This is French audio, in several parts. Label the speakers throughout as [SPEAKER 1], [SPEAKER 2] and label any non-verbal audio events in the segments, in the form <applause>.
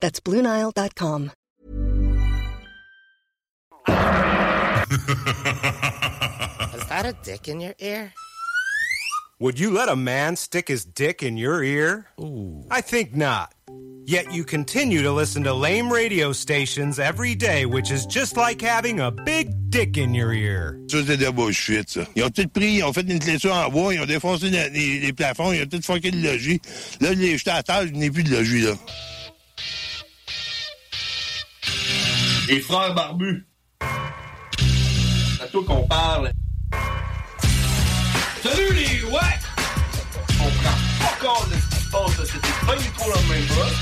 [SPEAKER 1] That's BlueNile.com.
[SPEAKER 2] Is that a dick in your ear?
[SPEAKER 3] Would you let a man stick his dick in your ear? Ooh. I think not. Yet you continue to listen to lame radio stations every day, which is just like having a big dick in your ear.
[SPEAKER 4] Ça, c'est de bullshit, ça. Ils ont tout pris, ils ont fait une clôture en bois, ils ont défoncé le- les, les plafonds, ils ont tout fucké le logis. Là, les jetés à terre, je n'ai plus de logis, là.
[SPEAKER 5] Les frères barbus. C'est à toi qu'on parle. Salut les ouais! On prend pas compte de ce qui se passe. C'était pas du tout la même chose.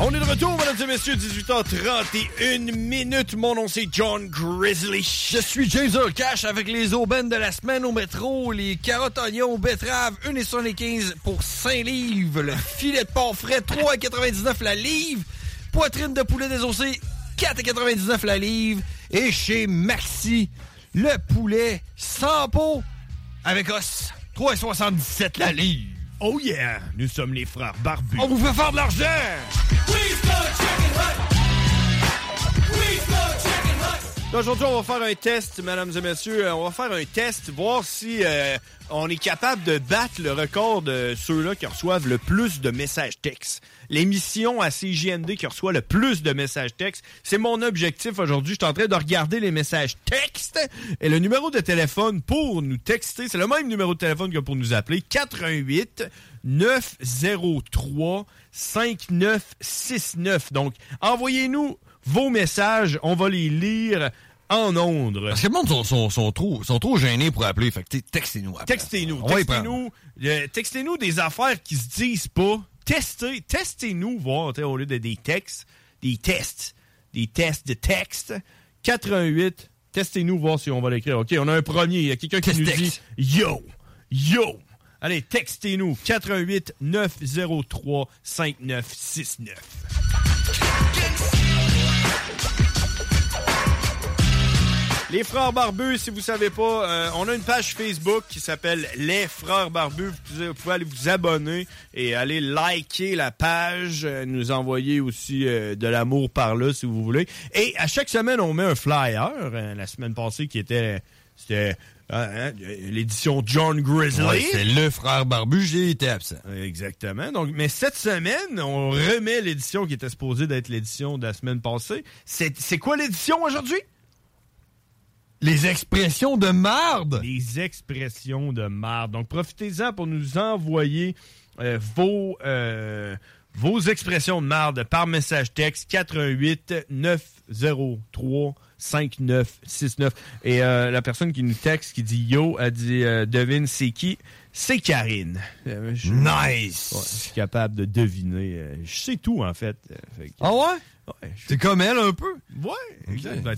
[SPEAKER 6] On est de retour, mesdames et messieurs, 18h31 minutes. Mon nom c'est John Grizzly. Je suis Jason Cash avec les aubaines de la semaine au métro. Les carottes, oignons, betteraves, 1,75 pour 5 livres. Le filet de porc frais, 3,99 la livre. Poitrine de poulet désossé, 4,99 la livre. Et chez Maxi, le poulet sans peau avec os, 3,77 la livre. Oh yeah! Nous sommes les frères barbus. On vous fait faire de l'argent! Aujourd'hui, on va faire un test, mesdames et messieurs. Euh, On va faire un test, voir si euh, on est capable de battre le record de ceux-là qui reçoivent le plus de messages textes. L'émission à CJND qui reçoit le plus de messages textes. C'est mon objectif aujourd'hui. Je suis en train de regarder les messages textes. Et le numéro de téléphone pour nous texter, c'est le même numéro de téléphone que pour nous appeler. 88 903 5969. Donc, envoyez-nous vos messages. On va les lire en ondes.
[SPEAKER 7] Parce que le monde sont, sont, sont trop, sont trop gênés pour appeler. Fait que textez-nous.
[SPEAKER 6] Textez-nous. Textez-nous euh, textez-nous des affaires qui se disent pas. Testez, testez-nous, voir, au lieu de des textes, des tests, des tests de texte. 88, testez-nous, voir si on va l'écrire. OK, on a un premier. Il y a quelqu'un qui nous dit Yo, yo. Allez, textez-nous. 88 903 5969. Les Frères Barbus, si vous savez pas, euh, on a une page Facebook qui s'appelle Les Frères Barbus. Vous pouvez, aller vous abonner et aller liker la page, euh, nous envoyer aussi euh, de l'amour par là si vous voulez. Et à chaque semaine, on met un flyer. La semaine passée, qui était c'était euh, hein, l'édition John Grizzly.
[SPEAKER 7] Ouais, c'est le frère barbu, j'ai été absent.
[SPEAKER 6] Exactement. Donc, mais cette semaine, on remet l'édition qui était supposée d'être l'édition de la semaine passée. C'est c'est quoi l'édition aujourd'hui?
[SPEAKER 7] Les expressions de marde.
[SPEAKER 6] Les expressions de marde. Donc, profitez-en pour nous envoyer euh, vos, euh, vos expressions de marde par message texte 88 903 5969. Et euh, la personne qui nous texte, qui dit yo, a dit euh, devine c'est qui? C'est Karine. Euh, je-
[SPEAKER 7] Nice.
[SPEAKER 6] Ouais, je suis capable de deviner. euh, je sais tout, en fait. Euh, fait que-
[SPEAKER 7] Ah ouais?
[SPEAKER 6] Ouais,
[SPEAKER 7] C'est comme elle un peu?
[SPEAKER 6] Ouais, exact. Ben,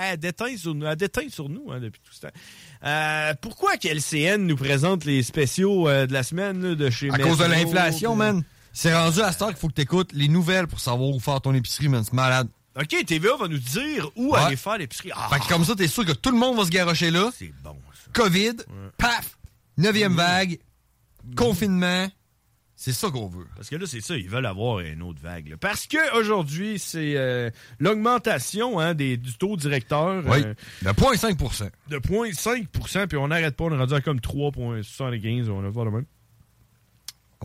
[SPEAKER 6] elle déteint sur nous, elle déteint sur nous hein, depuis tout ce temps. Pourquoi que LCN nous présente les spéciaux de la semaine là, de chez
[SPEAKER 7] À cause de l'inflation, man. C'est rendu à cette heure qu'il faut que t'écoutes les nouvelles pour savoir où faire ton épicerie, man. C'est malade.
[SPEAKER 6] OK, TVA va nous dire où
[SPEAKER 7] Ouais.
[SPEAKER 6] aller faire l'épicerie. Ah,
[SPEAKER 7] Fait que comme ça, t'es sûr que tout le monde va se garocher là.
[SPEAKER 6] c'est bon, ça.
[SPEAKER 7] COVID, paf, neuvième vague, confinement. C'est ça qu'on veut.
[SPEAKER 6] Parce que là, c'est ça, ils veulent avoir une autre vague. là. Parce que aujourd'hui, c'est euh, l'augmentation hein, des- du taux directeur.
[SPEAKER 7] Oui,
[SPEAKER 6] euh,
[SPEAKER 7] de 0,5%
[SPEAKER 6] de 0,5% puis on n'arrête pas, on est rendu à comme 3,75, on va voir le même.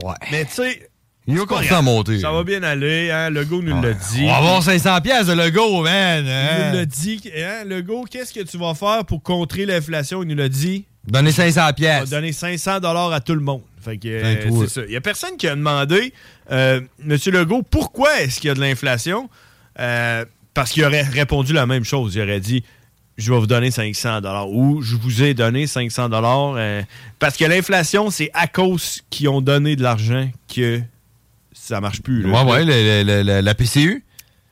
[SPEAKER 7] Ouais.
[SPEAKER 6] Mais tu sais,
[SPEAKER 7] Il
[SPEAKER 6] c'est pas
[SPEAKER 7] continuer
[SPEAKER 6] grave.
[SPEAKER 7] à monter.
[SPEAKER 6] Ça va bien aller, hein, Legault nous l'a dit.
[SPEAKER 7] On va avoir 500 pièces de logo, man.
[SPEAKER 6] Il
[SPEAKER 7] hein?
[SPEAKER 6] nous l'a dit. Hein, Legault, qu'est-ce que tu vas faire pour contrer l'inflation? Il nous l'a dit.
[SPEAKER 7] Donner 500
[SPEAKER 6] On va
[SPEAKER 7] pièces.
[SPEAKER 6] donner 500 dollars à tout le monde. Fait que, euh,
[SPEAKER 7] Ben,
[SPEAKER 6] c'est ça. Il y a personne qui a demandé, euh, Monsieur Legault, pourquoi est-ce qu'il y a de l'inflation? Euh, parce qu'il aurait répondu la même chose. Il aurait dit, je vais vous donner 500 dollars ou je vous ai donné 500 dollars. euh, parce que l'inflation, c'est à cause qu'ils ont donné de l'argent que ça marche plus. là.
[SPEAKER 7] Ouais, ouais, le- le- le- la PCU.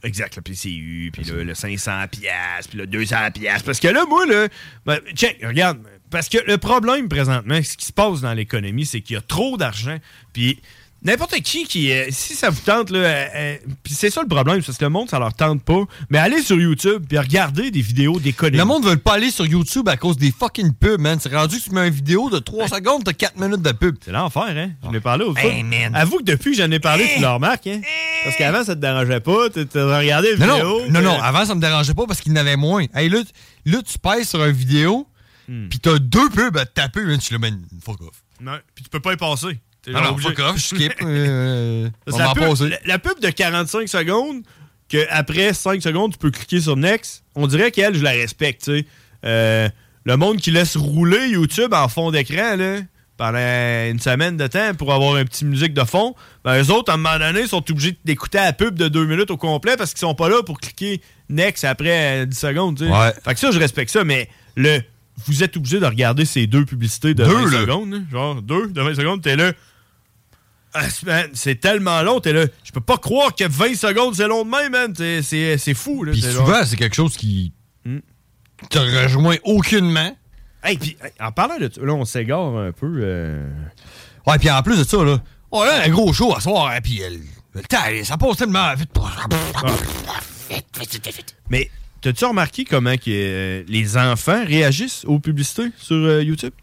[SPEAKER 6] Exact, le PCU, puis le, le 500 pièces, puis le 200 pièces. Parce que là, moi, là, ben, check, regarde, parce que le problème présentement, ce qui se passe dans l'économie, c'est qu'il y a trop d'argent, puis n'importe qui qui, euh, si ça vous tente, là, euh, euh, puis c'est ça le problème, c'est parce que le monde, ça leur tente pas, mais allez sur YouTube, puis regardez des vidéos d'économie.
[SPEAKER 7] Le monde veut pas aller sur YouTube à cause des fucking pubs, man. C'est rendu que tu mets une vidéo de 3 secondes, t'as 4 minutes de pub.
[SPEAKER 6] C'est l'enfer, hein? Je l'ai parlé au
[SPEAKER 7] Hey, man.
[SPEAKER 6] Avoue que depuis que j'en ai parlé, tu le remarques, hein? Parce qu'avant, ça te dérangeait pas, tu regardé la
[SPEAKER 7] Non,
[SPEAKER 6] vidéo.
[SPEAKER 7] non, non, non,
[SPEAKER 6] puis-
[SPEAKER 7] avant ça me dérangeait pas parce qu'il y en avait moins. Hey, là, là tu pèses sur une vidéo,
[SPEAKER 6] Hmm.
[SPEAKER 7] pis t'as deux pubs à te taper, man, tu le mets fuck off.
[SPEAKER 6] Non, puis tu peux pas y passer. Obligé.
[SPEAKER 7] fuck off, je skip. <laughs> euh, on
[SPEAKER 6] la, pub, la, la pub de 45 secondes, que après 5 secondes, tu peux cliquer sur Next, on dirait qu'elle, je la respecte, tu sais. Euh, le monde qui laisse rouler YouTube en fond d'écran, là, pendant une semaine de temps pour avoir une petite musique de fond, ben, eux autres, à un moment donné, sont obligés d'écouter la pub de 2 minutes au complet parce qu'ils sont pas là pour cliquer Next après euh, 10 secondes, tu sais.
[SPEAKER 7] Ouais.
[SPEAKER 6] Fait que ça, je respecte ça, mais le... Vous êtes obligé de regarder ces deux publicités de
[SPEAKER 7] Deux,
[SPEAKER 6] 20
[SPEAKER 7] là.
[SPEAKER 6] secondes, hein, genre deux de 20 secondes, t'es là. Ah, c'est tellement long, t'es là. Je peux pas croire que 20 secondes, c'est long de même, man. C'est- fou, là.
[SPEAKER 7] Puis souvent,
[SPEAKER 6] genre-
[SPEAKER 7] c'est quelque chose qui
[SPEAKER 6] Hmm.
[SPEAKER 7] te rejoint aucunement.
[SPEAKER 6] Hey, puis en parlant de ça, là, on s'égare un peu. euh,
[SPEAKER 7] Ouais, puis en plus de ça, là, on a un gros show à soir, hein, puis elle- le temps, ça passe tellement vite.
[SPEAKER 6] Mais t'as-tu remarqué comment que, euh, les enfants réagissent aux publicités sur euh, YouTube?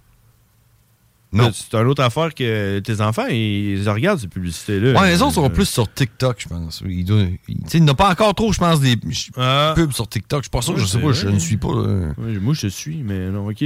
[SPEAKER 7] Non.
[SPEAKER 6] C'est une autre affaire que tes enfants, ils, regardent ces publicités-là.
[SPEAKER 7] Ouais, les autres sont
[SPEAKER 6] Euh,
[SPEAKER 7] plus sur TikTok, je pense. Ils doivent- ils- a pas encore trop, je pense, des
[SPEAKER 6] Ah.
[SPEAKER 7] pubs sur TikTok. Je suis pas sûr,
[SPEAKER 6] Ouais,
[SPEAKER 7] je sais pas, je ne suis pas. là.
[SPEAKER 6] ouais, moi, je suis, mais non, OK.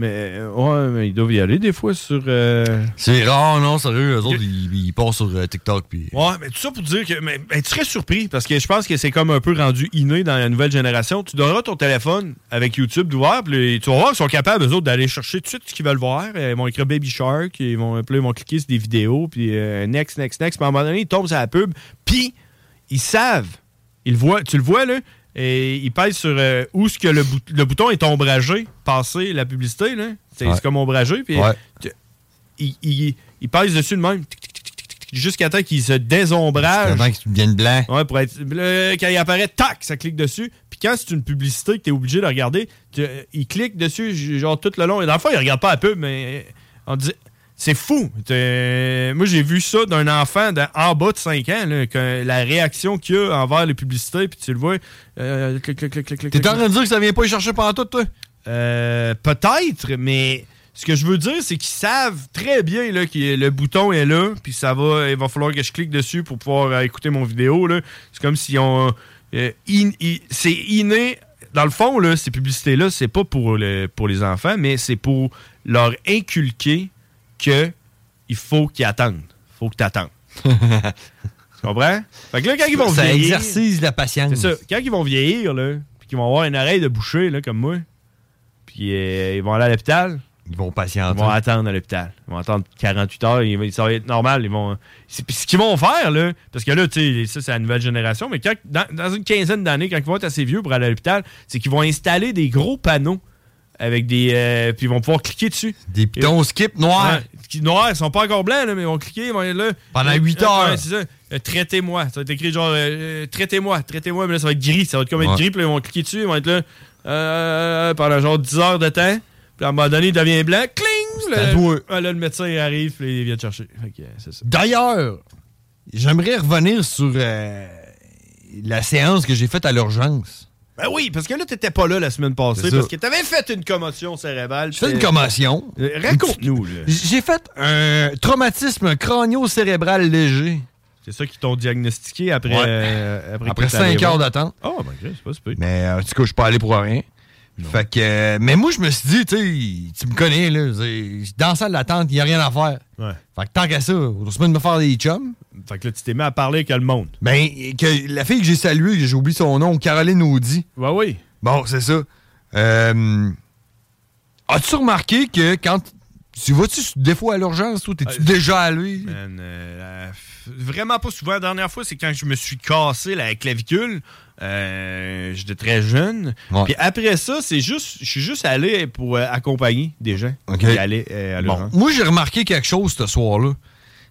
[SPEAKER 6] Mais, euh, ouais, mais ils doivent y aller des fois sur... euh,
[SPEAKER 7] C'est rare, non, sérieux. Eux autres, ils, ils passent sur euh, TikTok. Puis...
[SPEAKER 6] Ouais, mais tout ça pour dire que mais, mais tu serais surpris parce que je pense que c'est comme un peu rendu inné dans la nouvelle génération. Tu donneras ton téléphone avec YouTube d'ouvert, puis tu vas voir qu'ils sont capables, eux autres, d'aller chercher tout de suite ce qu'ils veulent voir. Euh, Ils vont écrire Baby Shark, ils vont, puis ils vont cliquer sur des vidéos, puis euh, next, next, next. Puis à un moment donné, ils tombent sur la pub, puis ils savent. Ils le voient, tu le vois, là, et ils pèsent sur euh, où ce que le, bout- le bouton est ombragé, passer la publicité, là. C'est
[SPEAKER 7] Ouais.
[SPEAKER 6] comme ombragé, puis
[SPEAKER 7] Ouais.
[SPEAKER 6] ils, ils pèsent dessus de même, jusqu'à temps qu'il se désombrage.
[SPEAKER 7] Pendant qu'ils deviennent blancs.
[SPEAKER 6] Ouais, pour être. quand il apparaît, tac, ça clique dessus. Puis quand c'est une publicité que tu es obligé de regarder, tu- euh, il clique dessus, genre tout le long. Et dans le fond, il regarde pas la pub, mais on dit. C'est fou. Moi, j'ai vu ça d'un enfant de- en bas de 5 ans, là, que la réaction qu'il a envers les publicités, puis tu le vois. euh,
[SPEAKER 7] T'es en train de dire que ça vient pas y chercher pendant tout, toi?
[SPEAKER 6] Euh, Peut-être, mais ce que je veux dire, c'est qu'ils savent très bien là, que le bouton est là, puis ça va, il va falloir que je clique dessus pour pouvoir euh, écouter mon vidéo. C'est comme si on. in- c'est inné. Dans le fond, là, ces publicités-là, c'est pas pour, le- pour les enfants, mais c'est pour leur inculquer que il faut qu'ils attendent. faut que tu attendes. <laughs> tu comprends? Fait que là, quand ils vont
[SPEAKER 7] ça
[SPEAKER 6] vieillir.
[SPEAKER 7] exercise la patience.
[SPEAKER 6] C'est ça. Quand ils vont vieillir, là, puis qu'ils vont avoir une oreille de boucher, là, comme moi, puis euh, ils vont aller à l'hôpital,
[SPEAKER 7] Ils vont
[SPEAKER 6] ils
[SPEAKER 7] patienter.
[SPEAKER 6] vont attendre à l'hôpital. Ils vont attendre 48 heures, ils vont- ça va être normal. Ils vont. c'est- puis ce qu'ils vont faire, là, parce que là, tu sais, ça, c'est la nouvelle génération, mais quand, dans, dans une quinzaine d'années, quand ils vont être assez vieux pour aller à l'hôpital, c'est qu'ils vont installer des gros panneaux avec des. euh, puis ils vont pouvoir cliquer dessus.
[SPEAKER 7] Des pitons skip noirs.
[SPEAKER 6] Ouais, qui- noirs, ils sont pas encore blancs, là, mais ils vont cliquer, ils vont être là.
[SPEAKER 7] Pendant
[SPEAKER 6] Euh,
[SPEAKER 7] huit
[SPEAKER 6] euh,
[SPEAKER 7] heures.
[SPEAKER 6] ouais, c'est ça. Euh, traitez-moi. Ça va être écrit genre euh, euh, traitez-moi, traitez-moi, mais là, ça va être gris. Ça va être comme être
[SPEAKER 7] Ouais.
[SPEAKER 6] gris, puis là, ils vont cliquer dessus, ils vont être là euh, pendant genre 10 heures de temps. Puis à un moment donné, il devient blanc. Cling! Là, le médecin il arrive, puis il vient te chercher. Euh.
[SPEAKER 7] D'ailleurs, j'aimerais revenir sur euh, la séance que j'ai faite à l'urgence.
[SPEAKER 6] Ben oui, parce que là, t'étais pas là la semaine passée parce que t'avais fait une commotion cérébrale.
[SPEAKER 7] J'ai fait une commotion.
[SPEAKER 6] Euh, Raconte-nous.
[SPEAKER 7] J'ai fait un traumatisme crânio-cérébral léger.
[SPEAKER 6] C'est ça qu'ils t'ont diagnostiqué après,
[SPEAKER 7] Ouais.
[SPEAKER 6] euh, après,
[SPEAKER 7] Après
[SPEAKER 6] que t'es allé
[SPEAKER 7] 5 heures d'attente.
[SPEAKER 6] Oh, ben, ok, c'est pas super.
[SPEAKER 7] Mais euh, en tout cas, je suis pas allé pour rien. Fait que, euh, mais moi, je me suis dit, tu tu me connais, là. Dans la salle d'attente, il n'y a rien à faire.
[SPEAKER 6] Ouais.
[SPEAKER 7] Fait que tant qu'à ça, on se met de me faire des chums.
[SPEAKER 6] Fait que là, tu t'es mis à parler avec le monde.
[SPEAKER 7] Ben, que la fille que j'ai saluée, que j'ai oublié son nom, Caroline Audi.
[SPEAKER 6] Ouais, oui.
[SPEAKER 7] Bon, c'est ça. Euh, As-tu remarqué que quand. Tu vas-tu des fois à l'urgence, toi? T'es-tu
[SPEAKER 6] Euh,
[SPEAKER 7] déjà allé?
[SPEAKER 6] Euh, la- vraiment pas souvent. La dernière fois, c'est quand je me suis cassé la clavicule. Euh, J'étais très jeune.
[SPEAKER 7] Ouais.
[SPEAKER 6] Puis après ça, c'est juste, je suis juste allé pour accompagner des gens
[SPEAKER 7] OK.
[SPEAKER 6] qui allaient euh, à
[SPEAKER 7] Bon, moi, j'ai remarqué quelque chose ce soir-là.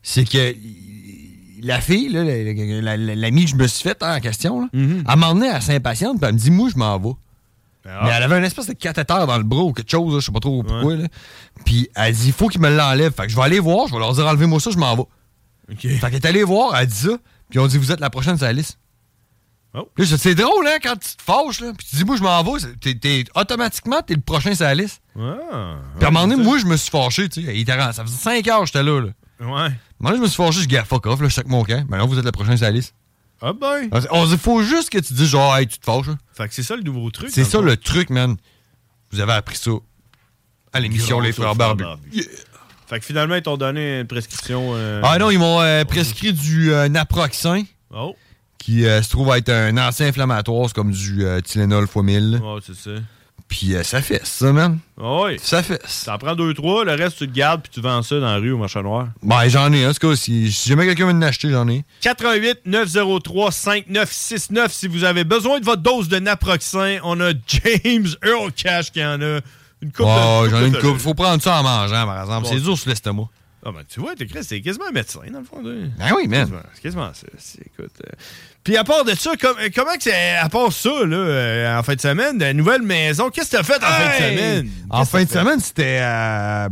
[SPEAKER 7] C'est que la fille, là, la- la- la- l'amie que je me suis faite hein, en question, là,
[SPEAKER 6] Mhm.
[SPEAKER 7] elle m'emmenait à Saint-Patiente, puis elle me dit, moi, je m'en vais.
[SPEAKER 6] Ah.
[SPEAKER 7] Mais elle avait une espèce de cathéter dans le bras ou quelque chose, là, je sais pas trop pourquoi. là. Puis elle dit, il faut qu'il me l'enlève. Fait que je vais aller voir, je vais leur dire, enlevez-moi ça, je m'en vais. Fait qu'elle est allée voir, elle dit ça, puis on dit, vous êtes la prochaine sur la liste.
[SPEAKER 6] Oh.
[SPEAKER 7] Dis, c'est drôle, hein, quand tu te fâches, là, puis tu dis, moi, je m'en vais, c'est- t'es, t'es- automatiquement, t'es le prochain sur la liste.
[SPEAKER 6] Ah.
[SPEAKER 7] Puis à un moment donné, moi, je me suis fâché, tu sais. Ça faisait 5 heures que j'étais là, là.
[SPEAKER 6] Ouais.
[SPEAKER 7] Moi, je me suis fâché, je garde fuck off, là, check mon camp. Maintenant, vous êtes le prochain sur la liste.
[SPEAKER 6] Ah ben.
[SPEAKER 7] On dit, faut juste que tu dises, genre, hey, tu te fâches, là.
[SPEAKER 6] Fait que c'est ça le nouveau truc.
[SPEAKER 7] C'est ça le truc, man. Vous avez appris ça à l'émission Les Frères Barbus.
[SPEAKER 6] Fait que finalement, ils t'ont donné une prescription. euh,
[SPEAKER 7] Ah non, ils m'ont euh, prescrit du euh, naproxen,
[SPEAKER 6] Oh.
[SPEAKER 7] qui euh, se trouve être un anti-inflammatoire, c'est comme du Tylenol x 1000.
[SPEAKER 6] Ouais, c'est ça.
[SPEAKER 7] Puis euh, ça fait ça, man.
[SPEAKER 6] Ah oui.
[SPEAKER 7] Ça fait
[SPEAKER 6] T'en prends deux, trois, le reste, tu te gardes puis tu vends ça dans la rue au marché noir.
[SPEAKER 7] Ben, j'en ai, en tout cas, si, si jamais quelqu'un veut en acheter, j'en ai.
[SPEAKER 6] 88 903 5969 si vous avez besoin de votre dose de naproxen. On a James Earl Cash qui en a une coupe
[SPEAKER 7] Oh, j'en ai une coupe. Faut prendre ça en mangeant, par exemple.
[SPEAKER 6] Bon.
[SPEAKER 7] C'est dur sur l'estomac.
[SPEAKER 6] Ah ben tu vois, t'es c'est quasiment un médecin dans le fond. là.
[SPEAKER 7] Ben oui, man.
[SPEAKER 6] C'est quasiment ça. Écoute, euh. Puis à part de ça, com- euh, comment que c'est à part ça là, euh, en fin de semaine, la nouvelle maison, qu'est-ce que t'as fait en fin de semaine?
[SPEAKER 7] En fin de semaine, c'était euh,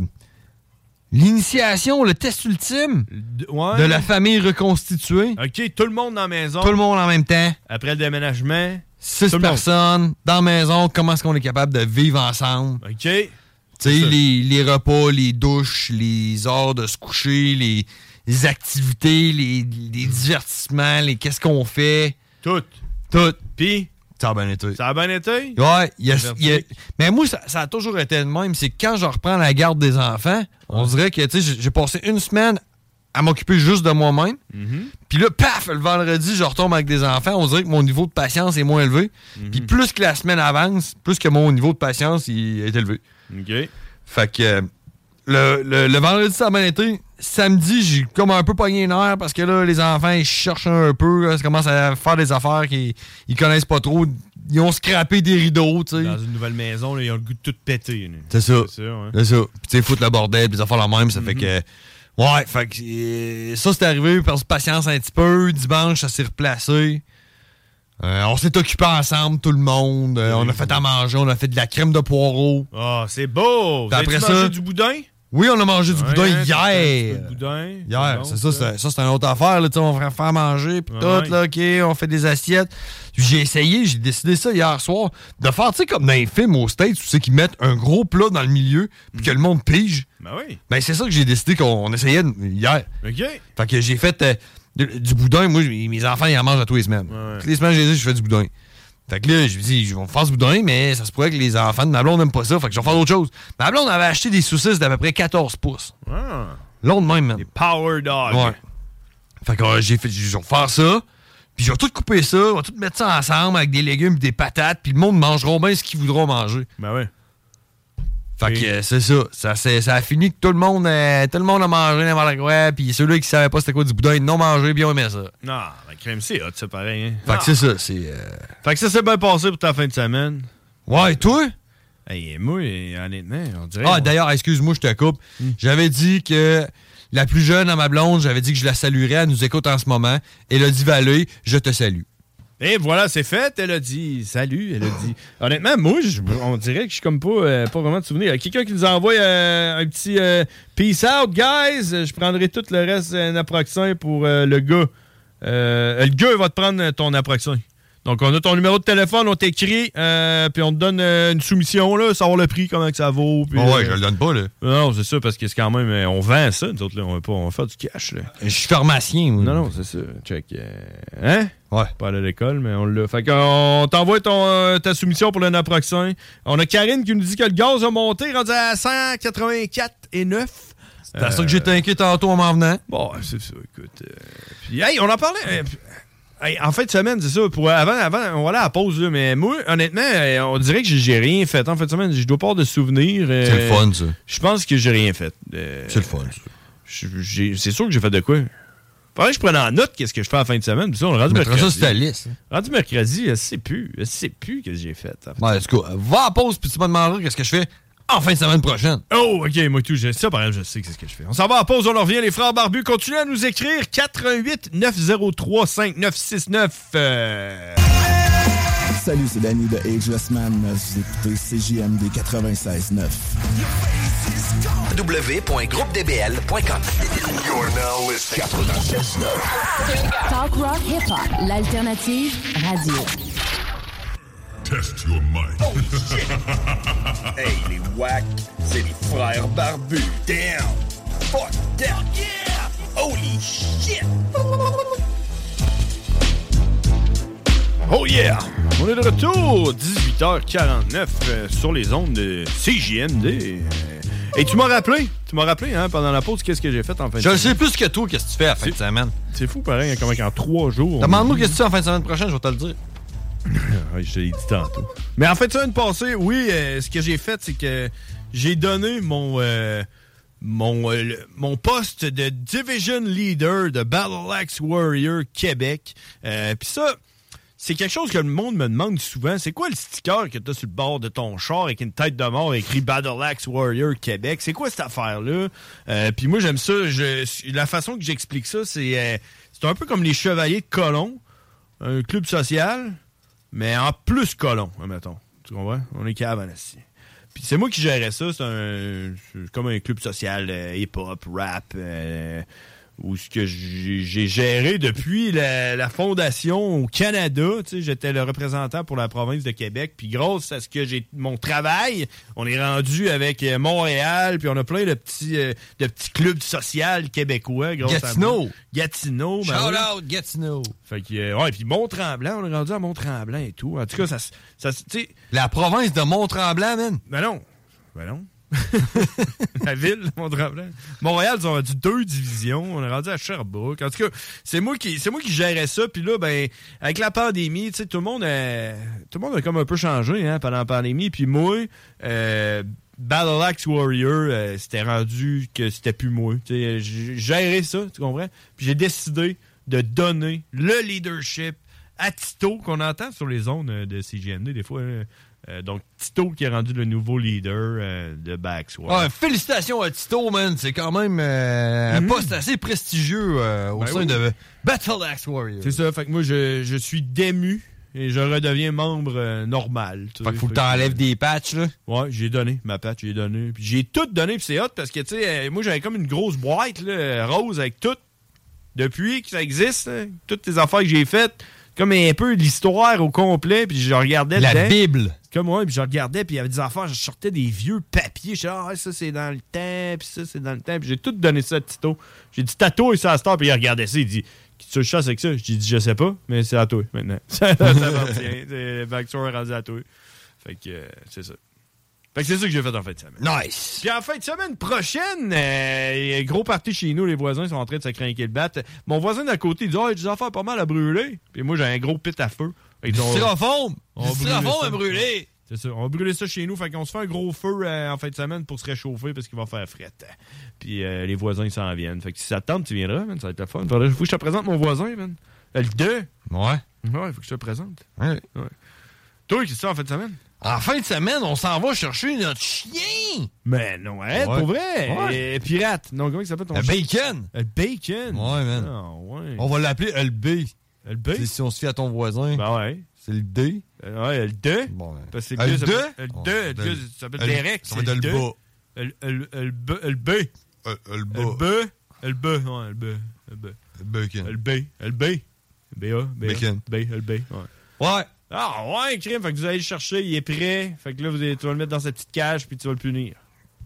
[SPEAKER 7] l'initiation, le test ultime
[SPEAKER 6] Ouais.
[SPEAKER 7] de la famille reconstituée.
[SPEAKER 6] Ok, tout le monde dans la maison.
[SPEAKER 7] Tout le monde en même temps.
[SPEAKER 6] Après le déménagement.
[SPEAKER 7] Six personnes dans la maison. Comment est-ce qu'on est capable de vivre ensemble?
[SPEAKER 6] Ok.
[SPEAKER 7] Les, les repas, les douches, les heures de se coucher, les, les activités, les, les divertissements, les qu'est-ce qu'on fait.
[SPEAKER 6] Tout.
[SPEAKER 7] Tout.
[SPEAKER 6] Puis,
[SPEAKER 7] Ça a bien été.
[SPEAKER 6] ça a bien été?
[SPEAKER 7] Ouais, y a- y mais moi, ça, ça a toujours été le même. C'est que quand je reprends la garde des enfants, on dirait que, tu sais, j'ai- j'ai passé une semaine à m'occuper juste de moi-même.
[SPEAKER 6] Mm-hmm.
[SPEAKER 7] Puis là, paf, le vendredi, je retombe avec des enfants. On dirait que mon niveau de patience est moins élevé.
[SPEAKER 6] Mm-hmm.
[SPEAKER 7] Puis plus que la semaine avance, plus que mon niveau de patience il est élevé.
[SPEAKER 6] OK.
[SPEAKER 7] Fait que le, le- le vendredi, ça a bien été. Samedi, j'ai comme un peu pogné une heure parce que là, les enfants, ils cherchent un peu. ils commencent à faire des affaires qu'ils ils connaissent pas trop. Ils ont scrappé des rideaux, tu sais.
[SPEAKER 6] Dans une nouvelle maison, là, ils ont le goût de tout péter.
[SPEAKER 7] C'est ça.
[SPEAKER 6] C'est ça, ouais.
[SPEAKER 7] C'est ça. Puis tu sais, foutre le bordel, puis des affaires la même, ça fait
[SPEAKER 6] Mhm.
[SPEAKER 7] que. Ouais, fait que euh, ça, c'est arrivé, par patience un petit peu. Dimanche, ça s'est replacé. Euh, on s'est occupé ensemble, tout le monde. Euh, on a fait à manger, on a fait de la crème de poireau.
[SPEAKER 6] Ah, c'est beau! Vous
[SPEAKER 7] après
[SPEAKER 6] mangé
[SPEAKER 7] ça-
[SPEAKER 6] du boudin?
[SPEAKER 7] Oui, on a mangé du
[SPEAKER 6] Ouais,
[SPEAKER 7] boudin hier.
[SPEAKER 6] de boudin.
[SPEAKER 7] Hier, c'est ça, c'est- ça c'est une autre affaire. Là, tu sais, on va faire manger, puis
[SPEAKER 6] Ouais.
[SPEAKER 7] tout, là, OK, on fait des assiettes. J'ai essayé, j'ai décidé ça hier soir, de faire, tu sais, comme dans les films aux States, où c'est qu'ils mettent un gros plat dans le milieu, puis que le monde pige.
[SPEAKER 6] Ben oui.
[SPEAKER 7] Ben, c'est ça que j'ai décidé qu'on on essayait hier.
[SPEAKER 6] OK.
[SPEAKER 7] Fait que j'ai fait euh, du, du boudin. Moi, mes enfants, ils en mangent à tous les semaines.
[SPEAKER 6] Ouais.
[SPEAKER 7] Toutes les semaines, j'ai dit, je fais du boudin. Fait que là, je me dis, je vais faire du boudin, mais ça se pourrait que les enfants de ma blonde n'aiment pas ça. Fait que je vais faire d'autres choses. Ma blonde avait acheté des saucisses d'à peu près 14 pouces.
[SPEAKER 6] Ah,
[SPEAKER 7] Long de même, man.
[SPEAKER 6] des Power Dog.
[SPEAKER 7] Ouais. Fait que euh, j'ai fait, je vais faire ça. Puis je vais tout couper ça, on va tout mettre ça ensemble avec des légumes et des patates, puis le monde mangera bien ce qu'ils voudront manger.
[SPEAKER 6] Ben ouais.
[SPEAKER 7] Fait
[SPEAKER 6] Et-
[SPEAKER 7] que euh, c'est ça. Ça, c'est- ça a fini que tout le monde, euh, tout le monde a mangé n'importe quoi, puis ceux-là qui savaient pas c'était quoi du boudin, ils n'ont mangé, puis ils ont aimé ça.
[SPEAKER 6] Non, la crème, c'est hot, c'est pareil. Hein?
[SPEAKER 7] Fait
[SPEAKER 6] Ah.
[SPEAKER 7] que c'est ça, c'est... euh,
[SPEAKER 6] Fait que ça s'est bien passé pour ta fin de semaine.
[SPEAKER 7] Ouais, toi?
[SPEAKER 6] Hey, moi, honnêtement, on dirait.
[SPEAKER 7] Ah, d'ailleurs, excuse-moi, je te coupe. J'avais dit que la plus jeune à ma blonde, j'avais dit que je la saluerais, elle nous écoute en ce moment. Elodie Vallée, je te salue.
[SPEAKER 6] Et voilà, c'est fait. Elle a dit salut. Elle a dit. Honnêtement, moi, je- on dirait que je suis comme pas, euh, pas vraiment de souvenir. Il y a quelqu'un qui nous envoie euh, un petit euh, peace out, guys. Je prendrai tout le reste euh, naproxen pour euh, le gars. Euh, le gars va te prendre ton naproxen. Donc, on a ton numéro de téléphone, on t'écrit, euh, puis on te donne euh, une soumission, là, savoir le prix, comment que ça vaut. puis,
[SPEAKER 7] Oh ouais,
[SPEAKER 6] euh,
[SPEAKER 7] je le donne pas, là.
[SPEAKER 6] Non, c'est ça, parce que c'est quand même. On vend ça, nous autres, là. On va, pas, on va faire du cash, là.
[SPEAKER 7] Je suis pharmacien, moi.
[SPEAKER 6] Non, non, c'est ça. Check. euh, Hein?
[SPEAKER 7] Ouais.
[SPEAKER 6] Pas aller à l'école, mais on l'a. Fait qu'on t'envoie ton, euh, ta soumission pour le naproxen. On a Karine qui nous dit que le gaz a monté, rendu à 184 et 9.
[SPEAKER 7] C'est à ça que j'étais inquiet tantôt en m'en venant.
[SPEAKER 6] Bon, c'est ça, écoute. euh, puis, hey, on en parlait. euh, puis, hey, en fin de semaine, c'est ça. Pour, avant, avant, on va aller à la pause, là, mais moi, honnêtement, euh, on dirait que j'ai- rien fait. En fin de semaine, je dois pas avoir de souvenirs. euh,
[SPEAKER 7] C'est le fun, ça.
[SPEAKER 6] Je pense que j'ai rien fait. Euh,
[SPEAKER 7] C'est le fun, ça.
[SPEAKER 6] C'est sûr que j'ai fait de quoi. Faudrait que je prenne en note qu'est-ce que je fais en fin de semaine. Puis ça, on est rendu mercredi.
[SPEAKER 7] ça sur ta liste. hein.
[SPEAKER 6] Rendu mercredi, je sais plus. Je sais plus qu'est-ce que j'ai fait. en fait.
[SPEAKER 7] Ouais. Va à pause, puis tu me demanderas qu'est-ce que je fais en fin de semaine prochaine.
[SPEAKER 6] Oh, ok, moi tout, je- ça par exemple, je sais que c'est ce que je fais. On s'en va à pause, on en revient, les frères barbus. Continuez à nous écrire 88 903 5969. Euh...
[SPEAKER 8] Salut, c'est Danny de Ageless Man. Vous écoutez CJMD 96.9.
[SPEAKER 9] www.groupedbl.com.
[SPEAKER 10] You're now listening. 96.9.
[SPEAKER 11] Talk rock hip hop, l'alternative radio.
[SPEAKER 10] Test your mic.
[SPEAKER 5] hey, les wack, c'est les frères barbus. Damn! Fuck that! Yeah! Holy shit! <laughs>
[SPEAKER 6] Oh yeah! On est de retour, 18h49 euh, sur les ondes de CJMD. Euh, Et tu m'as rappelé, tu m'as rappelé hein, pendant la pause qu'est-ce que j'ai fait en fin de
[SPEAKER 7] Je
[SPEAKER 6] semaine?
[SPEAKER 7] sais plus que toi, qu'est-ce que tu fais la fin de semaine.
[SPEAKER 6] C'est fou pareil, hein, comment qu'en trois jours.
[SPEAKER 7] Demande-moi qu'est-ce que tu fais en fin de semaine prochaine, je vais te le dire. <laughs>
[SPEAKER 6] Je te l'ai dit tantôt. Mais en fait, semaine passée, oui, euh, ce que j'ai fait, c'est que j'ai donné mon euh, mon euh, le- mon poste de Division Leader de Battle Axe Warrior Québec. Euh, Puis ça, c'est quelque chose que le monde me demande souvent. C'est quoi le sticker que tu as sur le bord de ton char avec une tête de mort écrit Battle Axe Warrior Québec? C'est quoi cette affaire-là? Euh, Puis moi, j'aime ça. Je, la façon que j'explique ça, c'est euh, c'est un peu comme les Chevaliers de Colomb, un club social, mais en plus colon, mettons. Tu comprends? On est cave assis. Puis c'est moi qui gérais ça. C'est comme un club social euh, hip-hop, rap, où ce que j'ai géré depuis la, la fondation au Canada. Tu sais, j'étais le représentant pour la province de Québec. Puis grâce à ce que j'ai mon travail, on est rendu avec euh, Montréal. Puis on a plein de petits euh, de petits clubs sociaux québécois. Grâce
[SPEAKER 7] Gatineau.
[SPEAKER 6] Gatineau. ben
[SPEAKER 7] Shout
[SPEAKER 6] oui.
[SPEAKER 7] out, Gatineau.
[SPEAKER 6] Fait que, euh, ouais, puis Mont-Tremblant, on est rendu à Mont-Tremblant et tout. En tout cas, ça, se- ça, tu sais.
[SPEAKER 7] La province de Mont-Tremblant, man.
[SPEAKER 6] Ben non. Ben non. <laughs> la ville de. Montréal, ils ont rendu deux divisions. On est rendu à Sherbrooke. En tout cas, c'est moi qui, c'est moi qui gérais ça. Puis là, ben, avec la pandémie, tu sais, tout le monde, a, tout le monde comme un peu changé, hein, pendant la pandémie. Puis moi, euh, Battle Axe Warrior, euh, c'était rendu que c'était plus moi. J'ai géré ça, tu comprends? Puis j'ai décidé de donner le leadership à Tito, qu'on entend sur les zones euh, de CGMD des fois. hein. Euh, donc, Tito qui est rendu le nouveau leader euh, de Backsword.
[SPEAKER 7] Ouais, félicitations à Tito, man. C'est quand même euh, un
[SPEAKER 6] Mhm.
[SPEAKER 7] poste assez prestigieux au
[SPEAKER 6] Ben
[SPEAKER 7] sein
[SPEAKER 6] oui.
[SPEAKER 7] de Battle Axe Warrior.
[SPEAKER 6] C'est ça, fait que moi, je, je suis dému et je redeviens membre normal.
[SPEAKER 7] Fait qu'il faut que t'enlèves des patchs, là.
[SPEAKER 6] Ouais, j'ai donné ma patch, j'ai donné. Puis j'ai tout donné, puis c'est hot parce que, tu sais, moi, j'avais comme une grosse boîte, là, rose avec tout. Depuis que ça existe, là, toutes les affaires que j'ai faites, comme un peu l'histoire au complet, puis je regardais
[SPEAKER 7] La
[SPEAKER 6] dedans.
[SPEAKER 7] Bible.
[SPEAKER 6] Comme moi, puis je regardais, puis il y avait des affaires, je sortais des vieux papiers. Je disais, ah, ça c'est dans le temps, puis ça c'est dans le temps. Puis j'ai tout donné ça à Tito. J'ai dit, Tato, et ça à Star, puis il regardait ça, il dit, qui tu le chasses avec ça? J'ai dit, je sais pas, mais c'est à toi maintenant. <laughs> ça appartient. C'est- rendu à toi. Fait que euh, c'est ça. Fait que c'est ça que j'ai fait en fin de semaine.
[SPEAKER 7] Nice.
[SPEAKER 6] Puis en fin de semaine prochaine, euh, il y a un gros party chez nous, les voisins sont en train de se craquer le bat. Mon voisin d'à côté il dit, oh, il y a des affaires pas mal à brûler. Puis moi, j'ai un gros pit à feu.
[SPEAKER 7] Du styrofoam. Du styrofoam à brûler.
[SPEAKER 6] C'est ça. On va brûler ça chez nous. Fait qu'on se fait un gros feu euh, en fin de semaine pour se réchauffer parce qu'il va faire fret. Puis euh, les voisins, ils s'en viennent. Fait que si ça te tente, tu viendras, man. Ça va être le fun. Faut que je te présente mon voisin, man. Le 2.
[SPEAKER 7] Ouais.
[SPEAKER 6] Ouais, faut que je te présente.
[SPEAKER 7] Ouais.
[SPEAKER 6] Toi, qu'est-ce que tu fais en fin de semaine?
[SPEAKER 7] En fin de semaine, on s'en va chercher notre chien.
[SPEAKER 6] Mais non, hein,
[SPEAKER 7] Ouais.
[SPEAKER 6] pour vrai.
[SPEAKER 7] Ouais.
[SPEAKER 6] Euh, pirate. Non, comment il s'appelle ton
[SPEAKER 7] Le
[SPEAKER 6] chien?
[SPEAKER 7] bacon.
[SPEAKER 6] Le bacon.
[SPEAKER 7] Ouais, man.
[SPEAKER 6] Ah, ouais.
[SPEAKER 7] On va l'appeler LB.
[SPEAKER 6] LB?
[SPEAKER 7] Tu sais, Si on se fie à ton voisin.
[SPEAKER 6] Ben ouais.
[SPEAKER 7] C'est le D.
[SPEAKER 6] Euh, ouais, le 2.
[SPEAKER 7] Bon, ouais.
[SPEAKER 6] Parce que
[SPEAKER 7] Euh,
[SPEAKER 6] le
[SPEAKER 7] le
[SPEAKER 6] 2,
[SPEAKER 7] deux?
[SPEAKER 6] le
[SPEAKER 7] Oh,
[SPEAKER 6] 2, le
[SPEAKER 7] de-
[SPEAKER 6] 2, ça s'appelle
[SPEAKER 7] le-
[SPEAKER 6] Derek.
[SPEAKER 7] ça
[SPEAKER 6] c'est
[SPEAKER 7] être le bas.
[SPEAKER 6] Le le- le B. Le B.
[SPEAKER 7] Le.
[SPEAKER 6] Le B. Le B. Ouais, le B. Le B.
[SPEAKER 7] Le bacon.
[SPEAKER 6] Le B. Le B. B. A. B. A.
[SPEAKER 7] Bacon.
[SPEAKER 6] B. Le B. Ouais.
[SPEAKER 7] Ouais.
[SPEAKER 6] Ah ouais, crime. Fait que vous allez le chercher, il est prêt. Fait que là, vous allez, tu vas le mettre dans sa petite cage, puis tu vas le punir.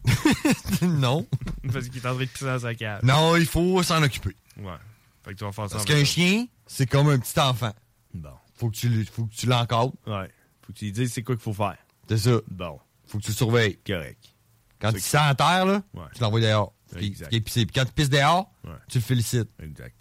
[SPEAKER 6] <laughs>
[SPEAKER 7] non.
[SPEAKER 6] Parce qu'il est en train de pisser dans sa cage.
[SPEAKER 7] Non, il faut s'en occuper.
[SPEAKER 6] Ouais. Fait que tu vas faire ça.
[SPEAKER 7] Parce qu'un chien, c'est comme un petit enfant.
[SPEAKER 6] Bon.
[SPEAKER 7] Faut que tu, faut que tu l'encadres.
[SPEAKER 6] Ouais. Faut que tu lui dises c'est quoi qu'il faut faire.
[SPEAKER 7] C'est ça.
[SPEAKER 6] Bon.
[SPEAKER 7] Faut que tu le surveilles.
[SPEAKER 6] Correct.
[SPEAKER 7] Quand tu sens à terre, là,
[SPEAKER 6] Ouais.
[SPEAKER 7] tu l'envoies dehors.
[SPEAKER 6] Exact.
[SPEAKER 7] puis. Puis quand tu pisses dehors,
[SPEAKER 6] Ouais.
[SPEAKER 7] tu le félicites.
[SPEAKER 6] Exact.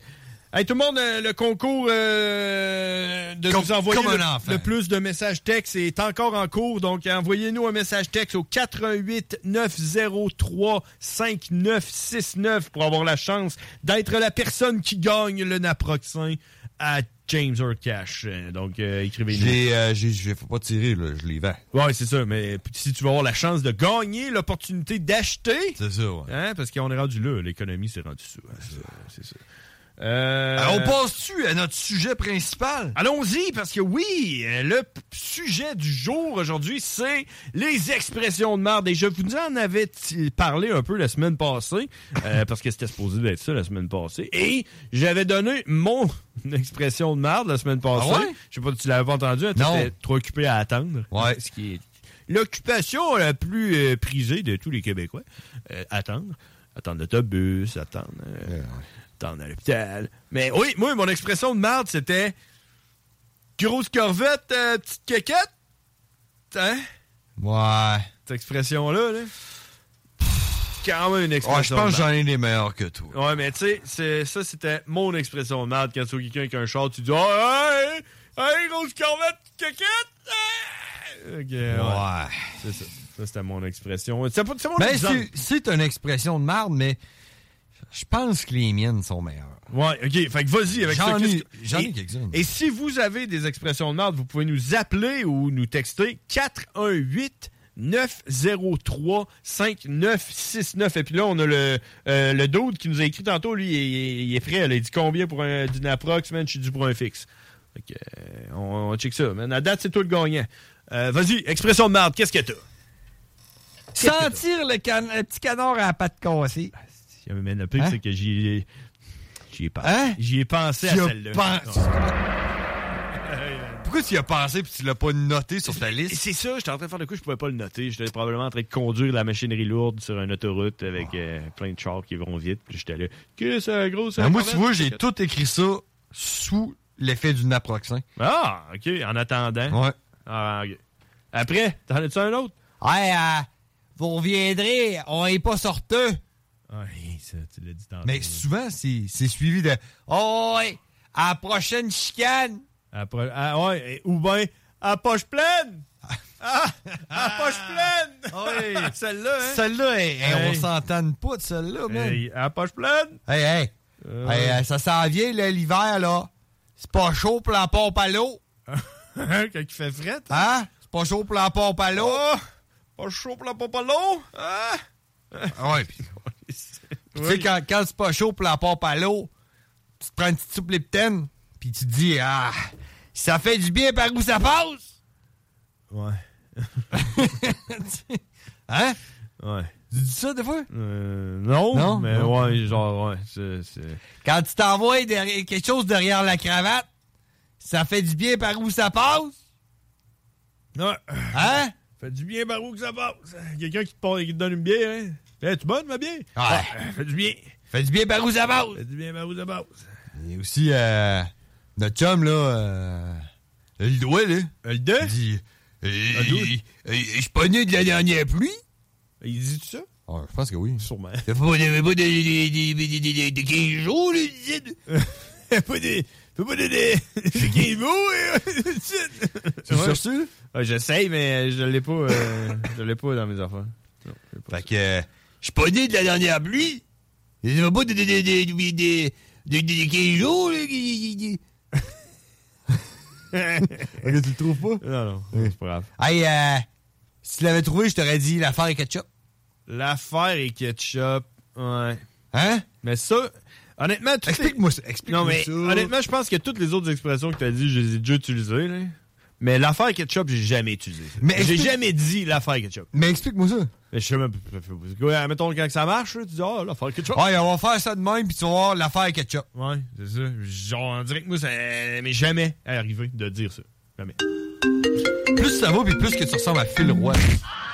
[SPEAKER 6] Hey, tout le monde, euh, le concours euh, de
[SPEAKER 7] Comme-
[SPEAKER 6] nous envoyer le, plus de messages textes est encore en cours. Donc, envoyez-nous un message texte au 88 903 5969 pour avoir la chance d'être la personne qui gagne le naproxen à James Cash. Euh, Donc, euh, écrivez-nous.
[SPEAKER 7] J'ai, euh, j'ai, faut pas tirer, là, je les vends.
[SPEAKER 6] Ouais, c'est ça. Mais si tu veux avoir la chance de gagner l'opportunité d'acheter,
[SPEAKER 7] C'est ça, ouais.
[SPEAKER 6] hein, parce qu'on est rendu là, l'économie s'est rendue ça. hein, c'est ça. Euh,
[SPEAKER 7] Alors, on passe-tu à notre sujet principal?
[SPEAKER 6] Allons-y, parce que oui, euh, le sujet du jour aujourd'hui, c'est les expressions de marde. Et je vous en avais parlé un peu la semaine passée, euh, <laughs> parce que c'était supposé d'être ça la semaine passée. Et j'avais donné mon <laughs> expression de marde la semaine passée.
[SPEAKER 7] Ah ouais?
[SPEAKER 6] Je sais pas si tu l'avais pas entendu, hein,
[SPEAKER 7] Non.
[SPEAKER 6] t'étais trop occupé à attendre.
[SPEAKER 7] Ouais.
[SPEAKER 6] Ce qui est l'occupation la plus euh, prisée de tous les Québécois. Euh, attendre. Attendre l'autobus, attendre... euh, attendre à l'hôpital. Mais oui, moi, mon expression de marde, c'était... Grosse corvette, euh, petite quéquette. Hein?
[SPEAKER 7] Ouais.
[SPEAKER 6] Cette expression-là, là. C'est quand même une
[SPEAKER 7] Ouais,
[SPEAKER 6] expression
[SPEAKER 7] je pense que j'en ai des meilleurs que toi.
[SPEAKER 6] Ouais, mais tu sais, ça, c'était mon expression de marde quand tu vois quelqu'un avec un char, tu dis « Hey, hey, grosse corvette, petite quéquette! Hey! Ok, ouais.
[SPEAKER 7] Ouais.
[SPEAKER 6] C'est ça. Ça, c'était mon expression. C'est mon
[SPEAKER 7] Ben, c'est, c'est une expression de marde, mais je pense que les miennes sont meilleures.
[SPEAKER 6] Ouais, ok. Fait que vas-y avec
[SPEAKER 7] J'en
[SPEAKER 6] ça.
[SPEAKER 7] ai-
[SPEAKER 6] Qu'est-ce que-
[SPEAKER 7] j'en ai
[SPEAKER 6] Et-
[SPEAKER 7] quelques-unes.
[SPEAKER 6] Et si vous avez des expressions de marde, vous pouvez nous appeler ou nous texter 418 903 5969 et puis là on a le euh, le dude qui nous a écrit tantôt lui il, est- il est prêt là. il dit combien pour un du naprox man je suis dû pour un fixe Fait que, euh, on, on check ça man à date c'est toi le gagnant Euh, vas-y expression de marde qu'est-ce que t'as?
[SPEAKER 7] Sentir le, can- le petit canard à la patte cassée.
[SPEAKER 6] Même le pire,
[SPEAKER 7] Hein?
[SPEAKER 6] c'est que j'y ai j'y ai, pas-
[SPEAKER 7] Hein?
[SPEAKER 6] j'y ai pensé à celle-là
[SPEAKER 7] pensé-. Pourquoi tu y as pensé puis tu l'as pas noté sur ta liste?
[SPEAKER 6] c'est ça, j'étais en train de faire de quoi, je pouvais pas le noter. J'étais probablement en train de conduire la machinerie lourde sur une autoroute avec euh, plein de chars qui vont vite. Puis j'étais là, qu'est-ce que c'est gros, ça?
[SPEAKER 7] Ben, moi, tu vois, j'ai tout écrit ça sous l'effet du naproxen.
[SPEAKER 6] Ah, ok, en attendant.
[SPEAKER 7] Ouais.
[SPEAKER 6] Ah. Après, t'en as-tu un autre?
[SPEAKER 7] Ouais, euh, vous reviendrez, on est pas sorteux.
[SPEAKER 6] Ouais, ça, tu l'as dit tantôt.
[SPEAKER 7] Mais souvent, c'est suivi de Oh, ouais, à la prochaine chicane.
[SPEAKER 6] Ah, ouais, ou bien, à <laughs> poche pleine! Ah, à poche pleine!
[SPEAKER 7] Oui.
[SPEAKER 6] Celle-là, hein?
[SPEAKER 7] Celle-là, hey, hey, on s'entend pas de celle-là, man.
[SPEAKER 6] À poche pleine!
[SPEAKER 7] Hey, hey.
[SPEAKER 6] Euh.
[SPEAKER 7] Euh, ça s'en vient, l'hiver, là. C'est pas chaud pour la pompe à l'eau. <laughs>
[SPEAKER 6] Quand il fait fret?
[SPEAKER 7] Hein? C'est pas chaud pour la pompe à l'eau.
[SPEAKER 6] Oh! Pas chaud pour la pompe à l'eau? Ah!
[SPEAKER 7] Ah ouais, Tu sais, quand, quand c'est pas chaud pour la pompe à l'eau, tu te prends une petite soupe Lipton, puis tu te dis, ah, ça fait du bien par où ça passe.
[SPEAKER 6] Ouais. <laughs>
[SPEAKER 7] Hein?
[SPEAKER 6] Ouais.
[SPEAKER 7] Tu dis ça des fois?
[SPEAKER 6] Euh, non,
[SPEAKER 7] Non?
[SPEAKER 6] mais
[SPEAKER 7] Non?
[SPEAKER 6] ouais, genre, ouais, c'est... c'est-
[SPEAKER 7] Quand tu t'envoies derrière- quelque chose derrière la cravate, ça fait du bien par où ça passe?
[SPEAKER 6] Ouais.
[SPEAKER 7] Hein?
[SPEAKER 6] Fait du bien par où que ça passe. Quelqu'un qui te, qui te donne une bière, hein? Hey, tu bonne, ma bière?
[SPEAKER 7] Ouais.
[SPEAKER 6] fait du bien.
[SPEAKER 7] Fait du bien par où ça passe.
[SPEAKER 6] Fait du bien par où ça passe.
[SPEAKER 7] Il y a aussi euh, notre chum, là, euh, le doigt, là.
[SPEAKER 6] Le deux?
[SPEAKER 7] Il dit, euh,
[SPEAKER 6] doigt?
[SPEAKER 7] il- euh, je suis pas né de la dernière pluie.
[SPEAKER 6] Il dit ça?
[SPEAKER 7] Ah, je pense que oui.
[SPEAKER 6] Sûrement.
[SPEAKER 7] Ça fait pas de, pas de, de, de, de, de 15 jours, là,
[SPEAKER 6] Fais pas des... Fais pas des... des... des qui est beau, hein?
[SPEAKER 7] Tu
[SPEAKER 6] Ouais.
[SPEAKER 7] cherches ça?
[SPEAKER 6] Ouais, J'essaye, mais je l'ai pas... euh, je l'ai pas dans mes affaires. Non, je l'ai pas.
[SPEAKER 7] Fait que, euh, je suis pas né de la dernière pluie. Ça fait pas de, de, de, de, de, de, de, de 15 jours, là. <laughs> Ok, tu le trouves pas?
[SPEAKER 6] Non, non, c'est pas grave.
[SPEAKER 7] Hey, euh, si tu l'avais trouvé, je t'aurais dit l'affaire ketchup.
[SPEAKER 6] L'affaire est ketchup, ouais.
[SPEAKER 7] Hein?
[SPEAKER 6] Mais ça, honnêtement,
[SPEAKER 7] Explique-moi ça. Explique-moi
[SPEAKER 6] Non, mais
[SPEAKER 7] ça.
[SPEAKER 6] honnêtement, je pense que toutes les autres expressions que tu as dit, je les ai déjà utilisées. Là. Mais l'affaire ketchup, j'ai jamais utilisé. ça.
[SPEAKER 7] Mais
[SPEAKER 6] j'ai
[SPEAKER 7] explique-
[SPEAKER 6] jamais dit l'affaire ketchup.
[SPEAKER 7] Mais explique-moi ça.
[SPEAKER 6] Mais je sais même pas. Ouais, mettons quand ça marche, tu dis, ah, l'affaire ketchup.
[SPEAKER 7] Ouais, on va faire ça de même, puis tu vas voir l'affaire ketchup.
[SPEAKER 6] Ouais, c'est ça. Genre, on dirait que moi, ça m'est jamais arrivé de dire ça. Jamais.
[SPEAKER 7] Plus ça va, puis plus que tu ressembles à Phil Roy.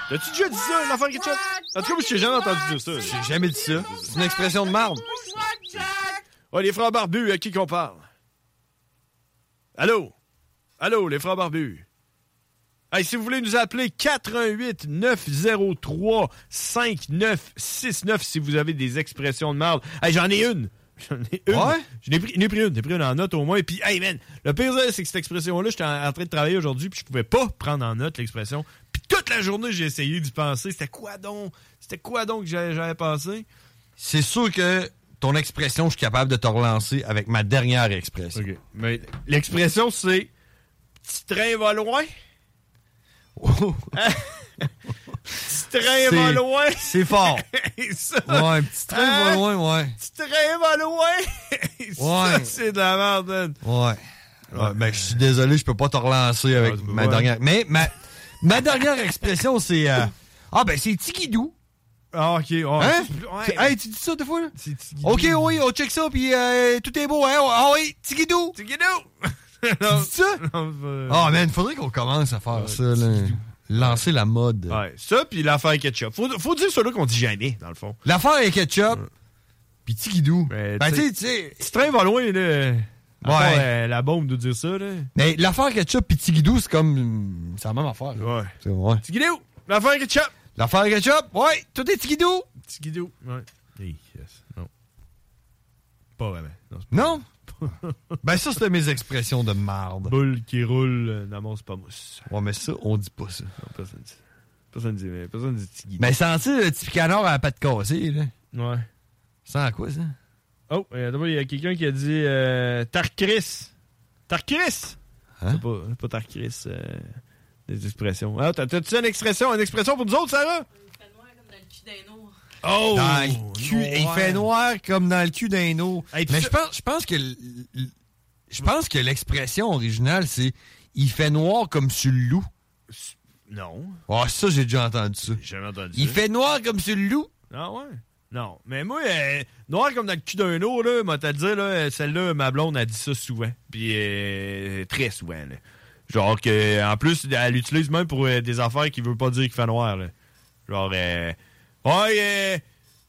[SPEAKER 6] T'as-tu déjà dit ça, l'affaire ketchup? En tout cas, moi, j'ai jamais entendu dire ça.
[SPEAKER 7] J'ai jamais dit ça. C'est une expression de marde.
[SPEAKER 6] Ouais, les frères barbus, à qui qu'on parle? Allô? Allô, les frères barbus? Hey, si vous voulez nous appeler, 88 903 5969 si vous avez des expressions de marde. Hey, j'en ai une! <laughs> J'en ai une!
[SPEAKER 7] Ouais?
[SPEAKER 6] J'en ai pris, j'en ai pris une, j'ai pris une en note au moins. Puis, hey man, le pire, c'est que cette expression-là, j'étais en, en train de travailler aujourd'hui, puis je pouvais pas prendre en note l'expression. Puis toute la journée, j'ai essayé d'y penser. C'était quoi donc? C'était quoi donc que j'avais pensé?
[SPEAKER 7] C'est sûr que ton expression, je suis capable de te relancer avec ma dernière expression.
[SPEAKER 6] Mais l'expression, c'est Petit train va loin? Petit train va
[SPEAKER 7] C'est-
[SPEAKER 6] loin.
[SPEAKER 7] C'est fort. <laughs>
[SPEAKER 6] Ça,
[SPEAKER 7] Ouais, petit train va
[SPEAKER 6] hein?
[SPEAKER 7] loin, ouais.
[SPEAKER 6] Petit train va loin. <laughs> Ça,
[SPEAKER 7] Ouais.
[SPEAKER 6] c'est de la merde. man.
[SPEAKER 7] Ouais. Ouais, ben, je suis désolé, je peux pas te relancer avec
[SPEAKER 6] Ouais,
[SPEAKER 7] ma dernière. Mais ma, ma dernière expression, c'est. euh, <laughs> ah, ben, c'est Tigidou.
[SPEAKER 6] Ah, ok. ouais.
[SPEAKER 7] Hein?
[SPEAKER 6] Ouais.
[SPEAKER 7] Hey, tu dis ça des fois, là? Ok, oui, on check ça, puis euh, tout est beau, hein? Ah oui, Tigidou.
[SPEAKER 6] Tigidou. <laughs>
[SPEAKER 7] Dis ça?
[SPEAKER 6] Non,
[SPEAKER 7] Ah, man, faudrait qu'on commence à faire ça, là. Lancer la mode.
[SPEAKER 6] Ouais, ça, puis l'affaire ketchup. Faut, faut dire celui qu'on dit jamais, dans le fond.
[SPEAKER 7] L'affaire ketchup, puis Tigidou.
[SPEAKER 6] Ben, tu sais- train va loin, là.
[SPEAKER 7] Ouais.
[SPEAKER 6] euh, la bombe de dire ça, là.
[SPEAKER 7] Mais l'affaire ketchup puis Tigidou, c'est comme. C'est la même affaire. là.
[SPEAKER 6] Ouais.
[SPEAKER 7] Ouais.
[SPEAKER 6] Tigidou. L'affaire ketchup.
[SPEAKER 7] L'affaire ketchup, ouais, tout est Tigidou.
[SPEAKER 6] Tigidou. Ouais. Hey, yes. Non. Pas vraiment. Non,
[SPEAKER 7] Non? Ben, ça, c'était mes expressions de marde.
[SPEAKER 6] Boule qui roule, euh, n'amorce pas mousse.
[SPEAKER 7] Ouais, mais ça, on dit pas ça.
[SPEAKER 6] Non, personne dit. Personne dit, mais personne dit Tigidou.
[SPEAKER 7] Mais senti le petit canard à la patte cassée, là?
[SPEAKER 6] Ouais.
[SPEAKER 7] Sans quoi, ça?
[SPEAKER 6] Oh, d'abord, il y a quelqu'un qui a dit euh, Tarkris. Tarkris!
[SPEAKER 7] Hein?
[SPEAKER 6] C'est pas, pas Tarkris, euh, des expressions. Ah, t'as- t'as-tu une expression, une expression pour nous autres, Sarah? Oh!
[SPEAKER 7] Dans le cul,
[SPEAKER 6] noir.
[SPEAKER 7] il fait noir comme dans le cul d'un eau.
[SPEAKER 6] Hey,
[SPEAKER 7] mais je pense, je pense que je pense que l'expression originale c'est il fait noir comme sur le loup.
[SPEAKER 6] Non.
[SPEAKER 7] Ah ça j'ai déjà entendu ça.
[SPEAKER 6] J'ai jamais entendu
[SPEAKER 7] Il
[SPEAKER 6] ça.
[SPEAKER 7] fait noir comme sur le loup?
[SPEAKER 6] Ah ouais? Non. Mais moi, euh, noir comme dans le cul d'un eau, là, moi, t'as dit, là, celle-là, ma blonde a dit ça souvent. Puis euh, très souvent, là. Genre que, en plus, elle l'utilise même pour euh, des affaires qui veut pas dire qu'il fait noir, là. Genre, euh, ouais, euh,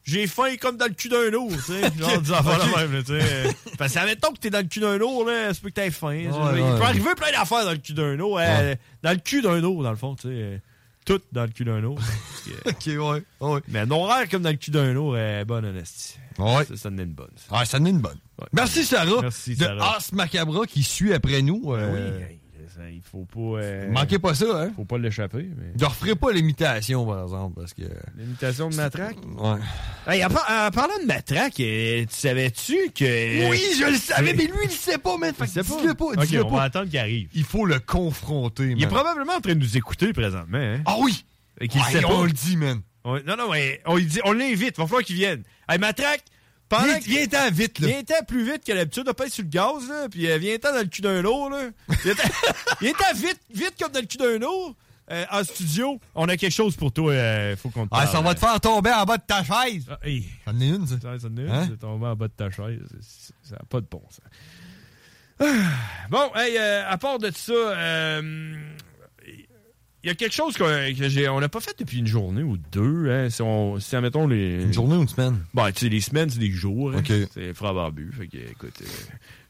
[SPEAKER 6] j'ai faim comme dans le cul d'un eau, tu sais. <laughs> Genre, des affaires même, tu sais. <laughs> Parce que, admettons que t'es dans le cul d'un eau, là, ça peut que t'aies faim. Il
[SPEAKER 7] ouais.
[SPEAKER 6] peut arriver plein d'affaires dans le cul d'un eau. euh, Dans le cul d'un eau, dans le fond, tu sais. euh, Tout dans le cul d'un eau. <laughs>
[SPEAKER 7] ok ouais ouais.
[SPEAKER 6] Mais noir comme dans le cul d'un eau, est bonne honestie.
[SPEAKER 7] Ouais.
[SPEAKER 6] Ça, ça en est une bonne. ça.
[SPEAKER 7] Ah ça en est une bonne.
[SPEAKER 6] Ouais.
[SPEAKER 7] Merci Sarah.
[SPEAKER 6] Merci,
[SPEAKER 7] de
[SPEAKER 6] Sarah.
[SPEAKER 7] Ars Macabra qui suit après nous. euh,
[SPEAKER 6] Oui, hey, ça, il faut pas. euh,
[SPEAKER 7] Manquez pas ça hein?
[SPEAKER 6] Faut pas l'échapper. Mais...
[SPEAKER 7] Je referai pas l'imitation par exemple parce que
[SPEAKER 6] L'imitation de matraque?
[SPEAKER 7] ouais.
[SPEAKER 6] Hey, en, par- en parlant de matraque, euh, tu savais-tu que.
[SPEAKER 7] Oui, je le savais mais lui il le sait pas man. Fait
[SPEAKER 6] Il sait pas.
[SPEAKER 7] dis-le pas,
[SPEAKER 6] on
[SPEAKER 7] pas.
[SPEAKER 6] va attendre qu'il arrive.
[SPEAKER 7] Il faut le confronter
[SPEAKER 6] Il est
[SPEAKER 7] man.
[SPEAKER 6] probablement en train de nous écouter présentement. Hein?
[SPEAKER 7] Ah oui.
[SPEAKER 6] Et qu'il
[SPEAKER 7] Ouais,
[SPEAKER 6] sait pas.
[SPEAKER 7] on le dit man.
[SPEAKER 6] Non, non, mais on, lui dit- on l'invite. Va falloir qu'il vienne. Hey, matraque! Pendant
[SPEAKER 7] viens-t'en vite, là.
[SPEAKER 6] Viens-t'en plus vite que d'habitude, pas être sur le gaz, là. Puis euh, viens-t'en dans le cul d'un eau, là. Viens-t'en <laughs> viens-t'en vite, vite comme dans le cul d'un eau. Euh, en studio, on a quelque chose pour toi. euh, faut qu'on te
[SPEAKER 7] Ah,
[SPEAKER 6] parle.
[SPEAKER 7] ça va te faire tomber en bas de ta chaise.
[SPEAKER 6] Ah, hey.
[SPEAKER 7] J'en ai une, ça?
[SPEAKER 6] Ça, ça nul,
[SPEAKER 7] Hein?
[SPEAKER 6] c'est tombé en bas de ta chaise. Ça n'a pas de bon sens. Ah. Bon, hey, euh, à part de ça, euh, il y a quelque chose que, que j'ai, on n'a pas fait depuis une journée ou deux. Hein, si, on, si, admettons, les...
[SPEAKER 7] Une journée ou une semaine?
[SPEAKER 6] Bon, tu sais, les semaines, c'est des jours. hein.
[SPEAKER 7] OK.
[SPEAKER 6] C'est les frères barbus. Fait que, écoute, euh,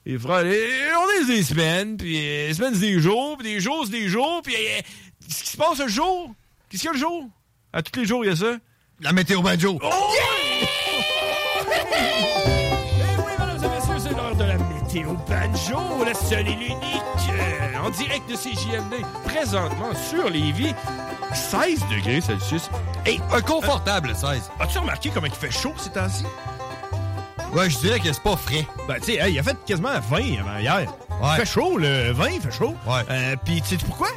[SPEAKER 6] les frères, les- on est des semaines, puis euh, les semaines, c'est des jours, puis des jours, c'est des jours, puis euh, ce qui se passe le jour, qu'est-ce qu'il y a le jour? À tous les jours, il y a ça?
[SPEAKER 7] La météo banjo.
[SPEAKER 6] Oh! Météo banjo, la seule et l'unique, euh, en direct de CJMD, présentement sur Lévis, 16 degrés Celsius. Hey,
[SPEAKER 7] Un confortable 16.
[SPEAKER 6] as-tu remarqué comment il fait chaud ces temps-ci?
[SPEAKER 7] Ouais, je dirais que c'est pas frais.
[SPEAKER 6] Ben, tu sais, hey, il a fait quasiment 20 avant hier.
[SPEAKER 7] Ouais.
[SPEAKER 6] Il fait chaud, le 20, il fait chaud.
[SPEAKER 7] Ouais.
[SPEAKER 6] Euh, Puis, tu sais pourquoi?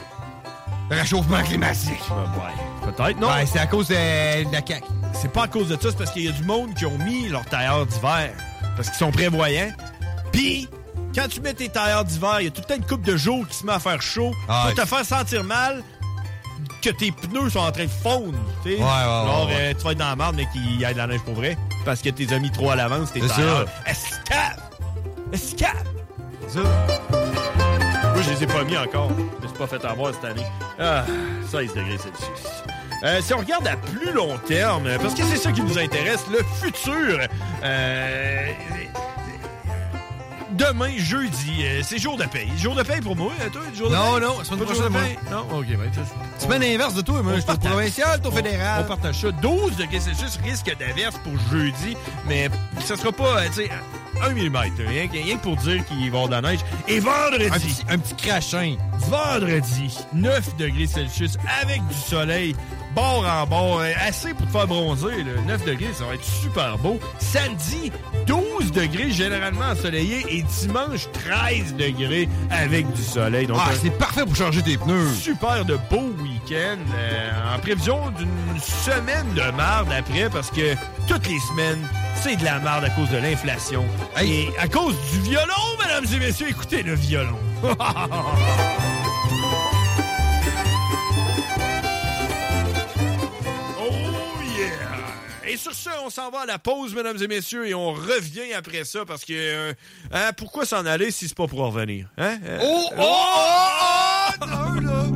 [SPEAKER 7] Réchauffement climatique.
[SPEAKER 6] Ben, ouais, peut-être, non.
[SPEAKER 7] Ouais, c'est à cause de, de la CAQ.
[SPEAKER 6] C'est pas à cause de ça, c'est parce qu'il y a du monde qui ont mis leurs tailleurs d'hiver. Parce qu'ils sont prévoyants. Puis, quand tu mets tes tailleurs d'hiver, il y a tout le temps une coupe de jours qui se met à faire chaud
[SPEAKER 7] Ah,
[SPEAKER 6] pour te faire sentir mal que tes pneus sont en train de fondre. tu sais.
[SPEAKER 7] Ouais, ouais, ouais.
[SPEAKER 6] euh, tu vas être dans la merde, mais qu'il y ait de la neige pour vrai. Parce que t'es mis trop à l'avance, tes tailleurs. Escape! Escape!
[SPEAKER 7] Ça.
[SPEAKER 6] Moi, je les ai pas mis encore. Je me suis pas fait avoir cette année. Ah, 16 degrés Celsius. Euh, si on regarde à plus long terme, parce que c'est ça qui nous intéresse, le futur. euh, demain, jeudi, euh, c'est jour de paye. Jour de paye pour moi, euh, toi, jour de
[SPEAKER 7] Non,
[SPEAKER 6] paye?
[SPEAKER 7] non, semaine
[SPEAKER 6] de
[SPEAKER 7] prochaine,
[SPEAKER 6] de
[SPEAKER 7] moi.
[SPEAKER 6] Non, ok, ben, ça-
[SPEAKER 7] Semaine inverse de toi, moi. Je suis provincial, au fédéral.
[SPEAKER 6] On partage ça. 12 degrés Celsius, risque d'averse pour jeudi, mais ça sera pas, euh, tu sais, 1 mm. Rien, que- rien que pour dire qu'il va y avoir de la neige. Et vendredi.
[SPEAKER 7] Un petit, un petit crachin.
[SPEAKER 6] Vendredi, 9 degrés Celsius avec du soleil, bord en bord, euh, assez pour te faire bronzer. là. 9 degrés, ça va être super beau. Samedi, 12 degrés généralement ensoleillé et dimanche, 13 degrés avec du soleil. Donc,
[SPEAKER 7] Ah, c'est parfait pour changer tes pneus.
[SPEAKER 6] super de beau week-end euh, en prévision d'une semaine de marde après parce que toutes les semaines, c'est de la marde à cause de l'inflation. Et à cause du violon, mesdames et messieurs, écoutez le violon. <laughs> sur ce, on s'en va à la pause, mesdames et messieurs, et on revient après ça parce que euh, hein, pourquoi s'en aller si c'est pas pour en revenir? Hein? Euh,
[SPEAKER 7] Oh, oh, oh, oh,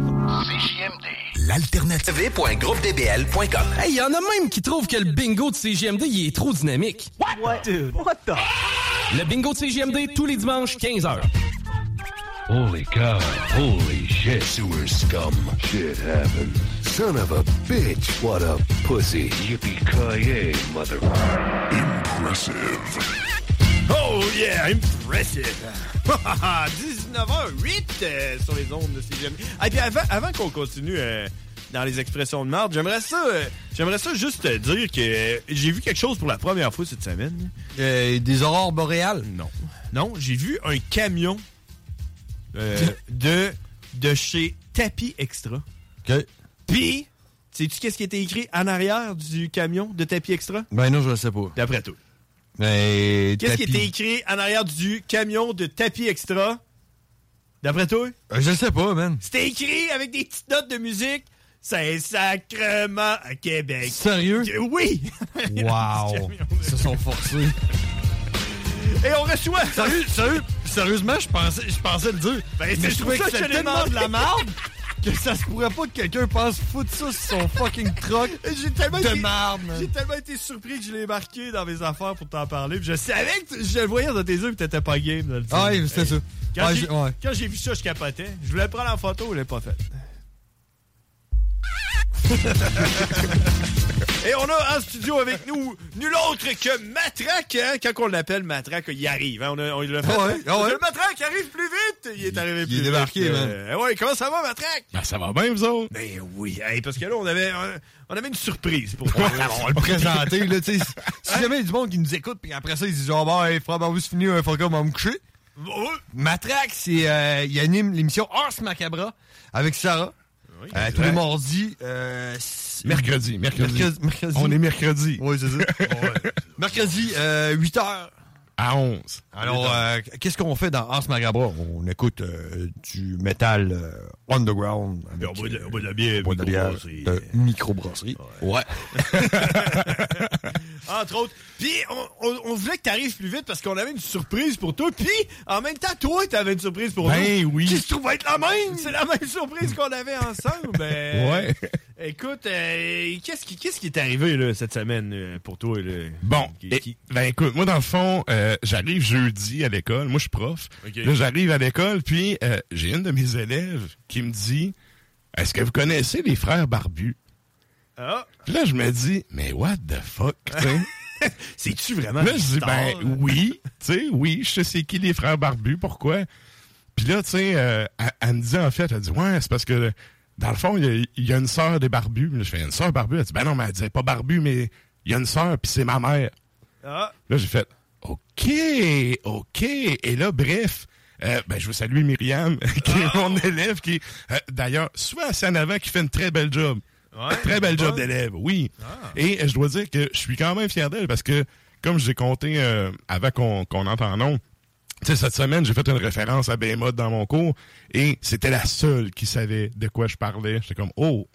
[SPEAKER 9] L'alternative. www.groupedbl.com.
[SPEAKER 12] Hey, y en a même qui trouvent que le bingo de CGMD, il est trop dynamique. What? Dude, what the? Le bingo de CGMD, tous les dimanches, 15h.
[SPEAKER 10] Holy cow. Holy shit. Sewer scum. Shit happened. Son of a bitch. What a pussy. Yippee-ki-yay, mother... Impressive.
[SPEAKER 6] Oh yeah, impressive! <laughs> 19h08 euh, sur les ondes de CGM. Et puis avant, avant qu'on continue euh, dans les expressions de marde, j'aimerais ça, euh, j'aimerais ça juste te dire que euh, j'ai vu quelque chose pour la première fois cette semaine.
[SPEAKER 7] Euh, des aurores boréales?
[SPEAKER 6] Non. Non, j'ai vu un camion euh, <laughs> de, de chez Tapis Extra.
[SPEAKER 7] OK.
[SPEAKER 6] Puis, sais-tu qu'est-ce qui était écrit en arrière du camion de Tapis Extra?
[SPEAKER 7] Ben non, je le sais pas.
[SPEAKER 6] D'après toi.
[SPEAKER 7] Mais.
[SPEAKER 6] Qu'est-ce qui était écrit en arrière du camion de tapis extra? D'après toi?
[SPEAKER 7] Euh, je le sais pas, man.
[SPEAKER 6] C'était écrit avec des petites notes de musique. C'est sacrement à Québec.
[SPEAKER 7] Sérieux?
[SPEAKER 6] Oui! <laughs>
[SPEAKER 7] Wow. Ils se sont forcés.
[SPEAKER 6] Et on reçoit.
[SPEAKER 7] Sérieux, sérieux, sérieusement, je pensais, je pensais le dire.
[SPEAKER 6] Ben,
[SPEAKER 7] mais je trouvais
[SPEAKER 6] ça
[SPEAKER 7] que c'était tellement de la merde que ça se pourrait pas que quelqu'un pense foutre ça sur son fucking truck.
[SPEAKER 6] J'ai tellement
[SPEAKER 7] de
[SPEAKER 6] été-. J'ai tellement été surpris que je l'ai marqué dans mes affaires pour t'en parler. Puis je savais que tu- je le voyais dans tes yeux que t'étais pas game de le.
[SPEAKER 7] Ah oui, c'était ça.
[SPEAKER 6] Quand
[SPEAKER 7] Ouais,
[SPEAKER 6] j'ai
[SPEAKER 7] j'ai- ouais.
[SPEAKER 6] quand j'ai vu ça, je capotais. Je voulais prendre en photo, je l'ai pas fait. <laughs> Et on a en studio avec nous nul autre que Matraque. Hein? Quand on l'appelle Matraque, il arrive. Hein? On, a, on l'a fait.
[SPEAKER 7] Ouais, ouais.
[SPEAKER 6] Le Matraque arrive plus vite. Il est arrivé plus
[SPEAKER 7] est
[SPEAKER 6] vite.
[SPEAKER 7] débarqué, man.
[SPEAKER 6] Euh, ouais, comment ça va, Matraque?
[SPEAKER 13] Ben, ça va bien, vous autres?
[SPEAKER 6] Ben oui. Hey, parce que là, on avait, on avait une surprise pour toi. <laughs>
[SPEAKER 7] on va le présenter, là. Si jamais il y a du monde qui nous écoute, puis après ça, ils disent genre, bah, hey, frère, ben, vous finir un fuck up, on va me coucher. Matraque, c'est, euh, il anime l'émission Ars Macabra avec Sarah. Euh, tous les mardis. Euh,
[SPEAKER 13] Mercredi, mercredi.
[SPEAKER 7] mercredi.
[SPEAKER 13] On est mercredi.
[SPEAKER 7] Oui, c'est ça. <laughs> mercredi, euh, 8 h.
[SPEAKER 13] À 11.
[SPEAKER 7] Alors, euh, qu'est-ce qu'on fait dans Ars Macabra? On écoute euh, du métal euh, underground.
[SPEAKER 6] Puis on boit de- de la bière,
[SPEAKER 7] on boit de la bière
[SPEAKER 6] microbrasserie.
[SPEAKER 7] de microbrasserie. Ouais. <laughs> <laughs>
[SPEAKER 6] Entre autres. Puis, on, on- on voulait que tu arrives plus vite parce qu'on avait une surprise pour toi. Puis, en même temps, toi, tu avais une surprise pour
[SPEAKER 13] Ben
[SPEAKER 6] nous.
[SPEAKER 13] oui.
[SPEAKER 6] Qui se trouve être la même. C'est la même surprise qu'on avait ensemble. Ben,
[SPEAKER 13] Ouais.
[SPEAKER 6] Écoute, euh, qu'est-ce qui, qu'est-ce qui est arrivé là, cette semaine euh, pour toi? Là?
[SPEAKER 13] Bon,
[SPEAKER 6] Qui-
[SPEAKER 13] et-
[SPEAKER 6] qui-
[SPEAKER 13] ben écoute, moi dans le fond, euh, j'arrive jeudi à l'école. Moi, je suis prof. Là, j'arrive à l'école, puis euh, j'ai une de mes élèves qui me dit Est-ce que vous connaissez les frères barbus
[SPEAKER 6] Ah,
[SPEAKER 13] Puis là, je me dis Mais what the fuck, tu sais? <laughs>
[SPEAKER 6] c'est-tu vraiment
[SPEAKER 13] Là, je dis, ben oui, tu sais, oui, je sais c'est qui les frères barbus, pourquoi? Puis là, tu sais, euh, elle, elle me dit en fait, elle dit, ouais, c'est parce que dans le fond, il y a, il y a une sœur des barbus. Là, je fais, une sœur barbue? Elle dit, ben non, mais elle disait pas barbu, mais il y a une sœur, puis c'est ma mère.
[SPEAKER 6] Ah,
[SPEAKER 13] Là, j'ai fait, OK, OK. Et là, bref, euh, ben, je veux saluer Myriam, <laughs> qui est mon élève, qui, euh, d'ailleurs, souvent assez en avant, qui fait une très belle job.
[SPEAKER 6] Ouais,
[SPEAKER 13] très belle job d'élève, oui. Et euh, je dois dire que je suis quand même fier d'elle parce que, comme j'ai compté euh, avant qu'on qu'on entre en nom, tu sais, cette semaine, j'ai fait une référence à Bémode dans mon cours et c'était la seule qui savait de quoi je parlais. J'étais comme, oh,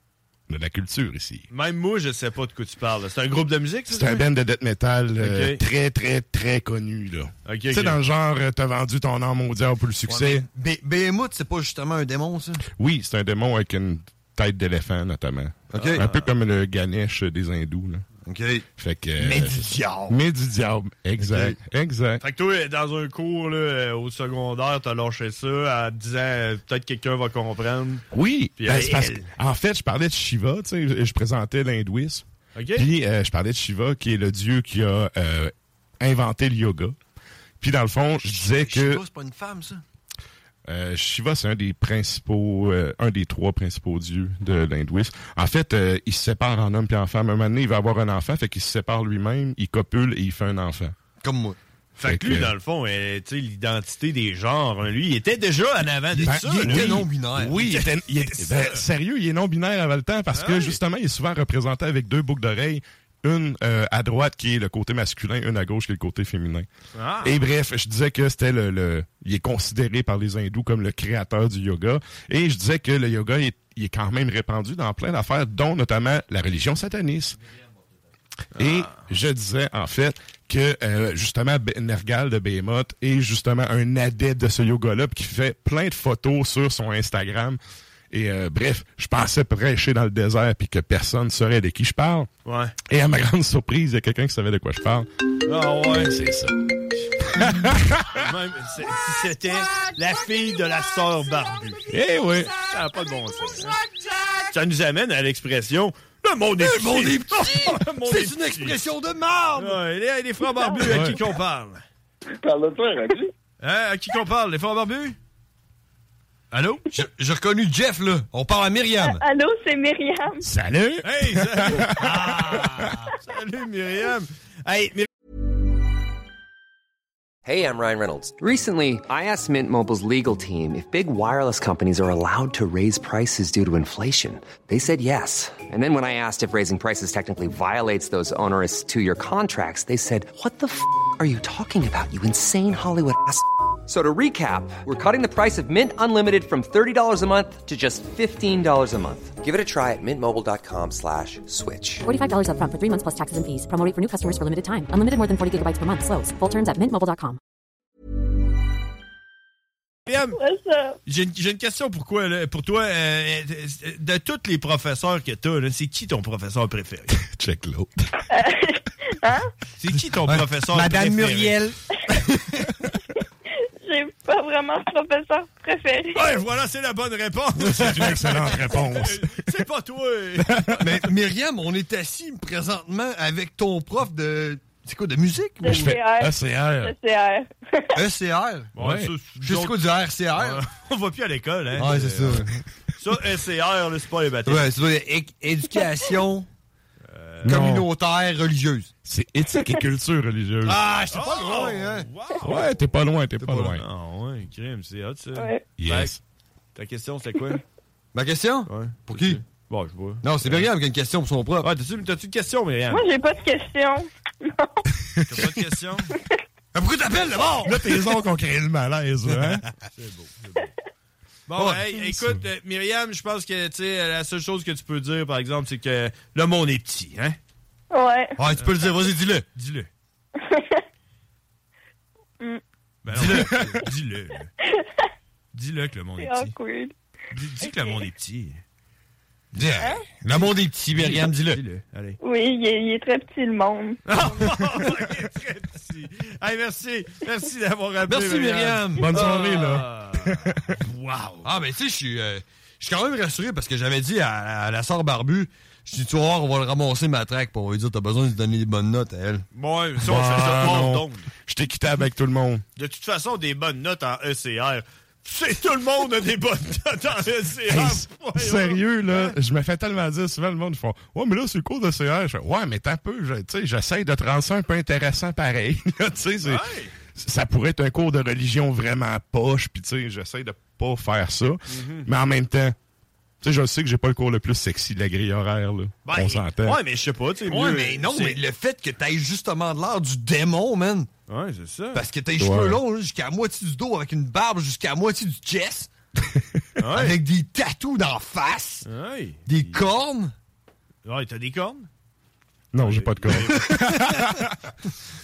[SPEAKER 13] On a de la culture ici.
[SPEAKER 6] Même moi, je sais pas de quoi tu parles. C'est un groupe de musique, ça,
[SPEAKER 13] C'est un band de death metal euh, très, très, très connu, là. Tu sais, dans le genre, t'as vendu ton âme au diable pour le succès.
[SPEAKER 7] Be- Behemoth, c'est pas justement un démon, ça?
[SPEAKER 13] Oui, c'est un démon avec une tête d'éléphant, notamment.
[SPEAKER 7] Ok.
[SPEAKER 13] Un peu comme le Ganesh des hindous, là.
[SPEAKER 7] OK.
[SPEAKER 13] Fait que... euh,
[SPEAKER 7] Mais du diable.
[SPEAKER 13] Mais du diable, exact, exact.
[SPEAKER 6] Fait que toi, dans un cours là, euh, au secondaire, t'as lâché ça en disant euh, peut-être quelqu'un va comprendre.
[SPEAKER 13] Oui,
[SPEAKER 6] Puis,
[SPEAKER 13] ben, c'est parce que, en fait, je parlais de Shiva, tu sais, je, je présentais l'hindouisme.
[SPEAKER 6] OK.
[SPEAKER 13] Puis euh, je parlais de Shiva, qui est le dieu qui a euh, inventé le yoga. Puis dans le fond, je disais que
[SPEAKER 7] Shiva, c'est pas une femme, ça?
[SPEAKER 13] Euh, Shiva, c'est un des principaux, euh, un des trois principaux dieux de l'hindouisme. En fait, euh, il se sépare en homme puis en femme. Un moment donné, il va avoir un enfant, fait qu'il se sépare lui-même, il copule et il fait un enfant.
[SPEAKER 7] Comme moi.
[SPEAKER 6] Fait que lui, dans le fond, euh, tu sais, l'identité des genres, lui, il était déjà en avant de
[SPEAKER 13] Ben,
[SPEAKER 6] ça.
[SPEAKER 13] il était
[SPEAKER 7] non-binaire.
[SPEAKER 13] Oui, il était, il était- <laughs> ben, sérieux, il est non-binaire avant le temps parce que justement, il est souvent représenté avec deux boucles d'oreilles. Une euh, à droite qui est le côté masculin, une à gauche qui est le côté féminin.
[SPEAKER 6] Ah.
[SPEAKER 13] Et bref, je disais que c'était le, le- Il est considéré par les hindous comme le créateur du yoga. Et je disais que le yoga est, il est quand même répandu dans plein d'affaires, dont notamment la religion sataniste. Et je disais, en fait, que euh, justement, Nergal de Behemoth est justement un adepte de ce yoga-là, qui fait plein de photos sur son Instagram. Et euh, bref, je pensais prêcher dans le désert, puis que personne ne saurait de qui je parle.
[SPEAKER 6] Ouais.
[SPEAKER 13] Et à ma grande surprise, il y a quelqu'un qui savait de quoi je parle.
[SPEAKER 6] Ah ouais.
[SPEAKER 13] C'est ça. <laughs>
[SPEAKER 6] Même si c'était la fille de la sœur barbue.
[SPEAKER 13] Eh oui.
[SPEAKER 6] Ça n'a pas de bon sens. hein. Ça nous amène à l'expression le monde est
[SPEAKER 7] Le
[SPEAKER 6] petit.
[SPEAKER 7] monde est petit. <laughs>
[SPEAKER 6] Le monde est
[SPEAKER 7] C'est une expression de marde.
[SPEAKER 6] Ouais, les, les frères barbus, à qui qu'on parle?
[SPEAKER 14] Parle de toi, Radio.
[SPEAKER 6] Hein, à qui qu'on parle? Les frères barbus? Allô?
[SPEAKER 7] J'ai reconnu Jeff, là. On parle à Myriam.
[SPEAKER 15] Allô, c'est Myriam.
[SPEAKER 13] Salut!
[SPEAKER 6] Hey, salut! <laughs> Ah, salut, Myriam! Hey, Myriam!
[SPEAKER 16] Hey, I'm Ryan Reynolds. Recently, I asked Mint Mobile's legal team if big wireless companies are allowed to raise prices due to inflation. They said yes. And then when I asked if raising prices technically violates those onerous two year contracts, they said, What the f are you talking about, you insane Hollywood ass? F- So to recap, we're cutting the price of Mint Unlimited from $30 a month to just $15 a month. Give it a try at mintmobile.com slash switch.
[SPEAKER 17] $45 upfront for three months plus taxes and fees. Promo rate for new customers for limited time. Unlimited more than 40 gigabytes per month. Slows. Full terms at mintmobile.com.
[SPEAKER 6] Myriam, J'ai une, j'ai une question pour, quoi, là, pour toi. euh, euh, de tous les professeurs que tu as, c'est qui ton professeur préféré? <laughs>
[SPEAKER 13] Check l'autre.
[SPEAKER 15] Euh, <laughs> hein?
[SPEAKER 6] C'est qui ton professeur
[SPEAKER 7] Madame
[SPEAKER 6] préféré?
[SPEAKER 7] Muriel. <laughs>
[SPEAKER 15] J'ai pas vraiment de professeur préféré.
[SPEAKER 6] Ouais, voilà, c'est la bonne réponse.
[SPEAKER 13] C'est une excellente <laughs> réponse.
[SPEAKER 6] c'est pas toi. <laughs>
[SPEAKER 7] Mais Myriam, on est assis présentement avec ton prof de. C'est quoi, de musique?
[SPEAKER 15] De
[SPEAKER 13] Je fais
[SPEAKER 15] CR.
[SPEAKER 13] ECR.
[SPEAKER 15] ECR. <laughs>
[SPEAKER 7] ECR.
[SPEAKER 6] Ouais, ça,
[SPEAKER 7] Je sais quoi du RCR?
[SPEAKER 6] Ouais, on va plus à l'école, hein?
[SPEAKER 7] Ouais, c'est ça.
[SPEAKER 6] Ça, SCR, là, c'est pas les baptêmes.
[SPEAKER 7] Ouais, c'est éducation
[SPEAKER 6] Euh,
[SPEAKER 7] communautaire religieuse.
[SPEAKER 13] C'est éthique et culture religieuse.
[SPEAKER 7] Ah, j'étais pas
[SPEAKER 6] Oh,
[SPEAKER 7] loin, hein?
[SPEAKER 6] wow.
[SPEAKER 13] Ouais, t'es pas loin, t'es pas, loin.
[SPEAKER 6] Ah ouais, crime, c'est hot, ça.
[SPEAKER 15] Ouais.
[SPEAKER 13] Yes.
[SPEAKER 6] Ta question, c'est quoi? <laughs>
[SPEAKER 7] Ma question?
[SPEAKER 6] Ouais.
[SPEAKER 7] Pour qui?
[SPEAKER 6] Bon, je vois.
[SPEAKER 7] Non, c'est Myriam qui a une question pour son prof.
[SPEAKER 6] Ouais, t'as-tu t'as-tu une question, Myriam?
[SPEAKER 15] Moi, j'ai pas de questions. <laughs>
[SPEAKER 6] T'as pas de question?
[SPEAKER 7] Mais <laughs> pourquoi t'appelles d'abord?
[SPEAKER 13] Là, tes ongles ont créé le malaise, hein?
[SPEAKER 6] C'est beau, c'est beau. Bon,
[SPEAKER 7] Ouais,
[SPEAKER 6] hey, écoute, euh, Myriam, je pense que, tu sais, la seule chose que tu peux dire, par exemple, c'est que le monde est petit, hein?
[SPEAKER 15] Ouais.
[SPEAKER 7] Ouais, tu peux le dire, vas-y, dis-le.
[SPEAKER 6] Dis-le. <laughs>
[SPEAKER 15] Mm.
[SPEAKER 6] Ben non, <laughs> dis-le. Dis-le que le monde est petit. Dis, dis que le monde est petit.
[SPEAKER 7] Dis, Le monde est petit, Myriam, dis-le.
[SPEAKER 15] Oui, il est, il est très petit, le monde. <laughs>
[SPEAKER 6] Il est très petit. Hey, merci. Merci d'avoir appelé.
[SPEAKER 7] Merci, Myriam.
[SPEAKER 13] Bonne soirée, là. <laughs>
[SPEAKER 6] Wow.
[SPEAKER 7] Ah, ben, tu sais, je suis euh, je suis quand même rassuré parce que j'avais dit à, à la sœur Barbu, je dis, tu vas voir, on va le ramasser ma traque, va lui dire, t'as besoin de lui donner des bonnes notes à elle.
[SPEAKER 6] Bon, ça, on fait ça
[SPEAKER 13] Ah,
[SPEAKER 6] d'onde.
[SPEAKER 13] Je t'ai quitté avec tout le monde.
[SPEAKER 6] De toute façon, des bonnes notes en ECR. C'est tout le monde a des bonnes <laughs> notes en ECR.
[SPEAKER 13] Hey, sérieux, là, je me fais tellement dire souvent, le monde, font Ouais, mais là, c'est le cours de CR. Je fais Ouais, mais t'as peu, je- tu sais, j'essaie de te rendre ça un peu intéressant pareil. <laughs>
[SPEAKER 6] Ouais.
[SPEAKER 13] ça pourrait être un cours de religion vraiment poche, puis tu sais, j'essaie de pas faire ça.
[SPEAKER 6] Mm-hmm.
[SPEAKER 13] Mais en même temps, tu sais, je sais que j'ai pas le cours le plus sexy de la grille horaire, là.
[SPEAKER 6] Ben,
[SPEAKER 13] On s'entend.
[SPEAKER 6] Ouais, mais je sais pas, tu sais.
[SPEAKER 7] Ouais,
[SPEAKER 6] mieux,
[SPEAKER 7] mais non, mais le fait que t'aies justement de l'air du démon, man.
[SPEAKER 6] Ouais, c'est ça.
[SPEAKER 7] Parce que t'as les
[SPEAKER 13] Ouais.
[SPEAKER 7] cheveux longs là, jusqu'à la moitié du dos avec une barbe jusqu'à la moitié du chest. <laughs>
[SPEAKER 6] Ouais.
[SPEAKER 7] Avec des tatous d'en face.
[SPEAKER 6] Ouais.
[SPEAKER 7] Des cornes.
[SPEAKER 6] Ouais, t'as des cornes?
[SPEAKER 13] Non, j'ai pas de corps. <laughs>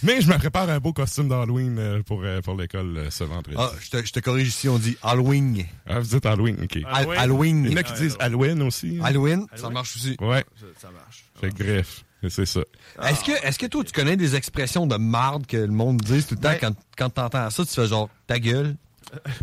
[SPEAKER 13] Mais je me prépare un beau costume d'Halloween euh, pour, euh, pour l'école euh, ce vendredi.
[SPEAKER 7] Ah, je te, je te corrige ici, on dit Halloween.
[SPEAKER 13] Ah, vous dites Halloween, OK.
[SPEAKER 7] Hal- Halloween.
[SPEAKER 13] Il y en a qui disent Halloween aussi.
[SPEAKER 7] Halloween, ça marche aussi.
[SPEAKER 13] Ouais.
[SPEAKER 6] Ça, marche.
[SPEAKER 13] Fait bref, c'est ça.
[SPEAKER 7] Est-ce que, est-ce que toi, tu connais des expressions de marde que le monde dit tout le temps quand, quand t'entends ça, tu fais genre ta gueule?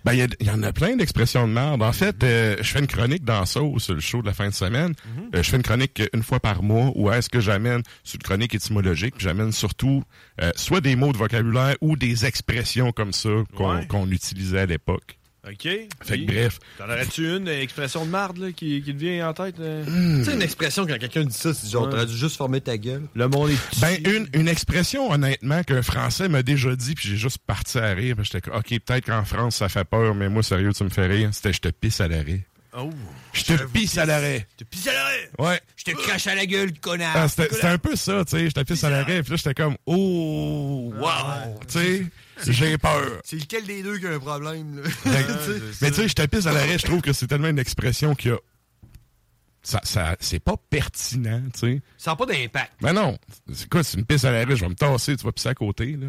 [SPEAKER 13] Ben, il y en a plein d'expressions de merde. En fait, euh, je fais une chronique dans Sauce, le show de la fin de semaine.
[SPEAKER 7] Mhm.
[SPEAKER 13] Euh, je fais une chronique une fois par mois où est-ce que j'amène, c'est une chronique étymologique, puis j'amène surtout euh, soit des mots de vocabulaire ou des expressions comme ça qu'on
[SPEAKER 6] Ouais.
[SPEAKER 13] qu'on utilisait à l'époque.
[SPEAKER 6] OK.
[SPEAKER 13] Fait que bref.
[SPEAKER 6] T'en aurais-tu une expression de marde là, qui, qui te vient en tête? euh?
[SPEAKER 7] Tu sais, une expression quand quelqu'un dit ça, c'est genre,
[SPEAKER 6] Ouais.
[SPEAKER 7] t'aurais dû juste former ta gueule.
[SPEAKER 6] Le monde est
[SPEAKER 13] Ben, une, une expression, honnêtement, qu'un Français m'a déjà dit, puis j'ai juste parti à rire. puis J'étais comme, OK, peut-être qu'en France, ça fait peur, mais moi, sérieux, tu me fais rire. C'était « je te pisse à l'arrêt
[SPEAKER 6] Oh. ».
[SPEAKER 13] Je te pisse à l'arrêt.
[SPEAKER 6] Te pisse à l'arrêt!
[SPEAKER 13] Ouais.
[SPEAKER 7] Je te crache à la gueule, connard!
[SPEAKER 13] Ah, c'était c'était un peu ça, tu sais. Je te pisse à l'arrêt, puis là, j'étais comme, oh, wow, tu sais, j'ai peur.
[SPEAKER 7] C'est lequel des deux qui a un problème, là? <laughs>
[SPEAKER 13] Mais tu sais, je te pisse à l'arrêt, je trouve que c'est tellement une expression qui a. Ça, ça, c'est pas pertinent, tu sais.
[SPEAKER 7] Ça n'a pas d'impact.
[SPEAKER 13] Ben non. C'est quoi, c'est une pisse à l'arrêt, je vais me tasser, tu vas pisser à côté, là.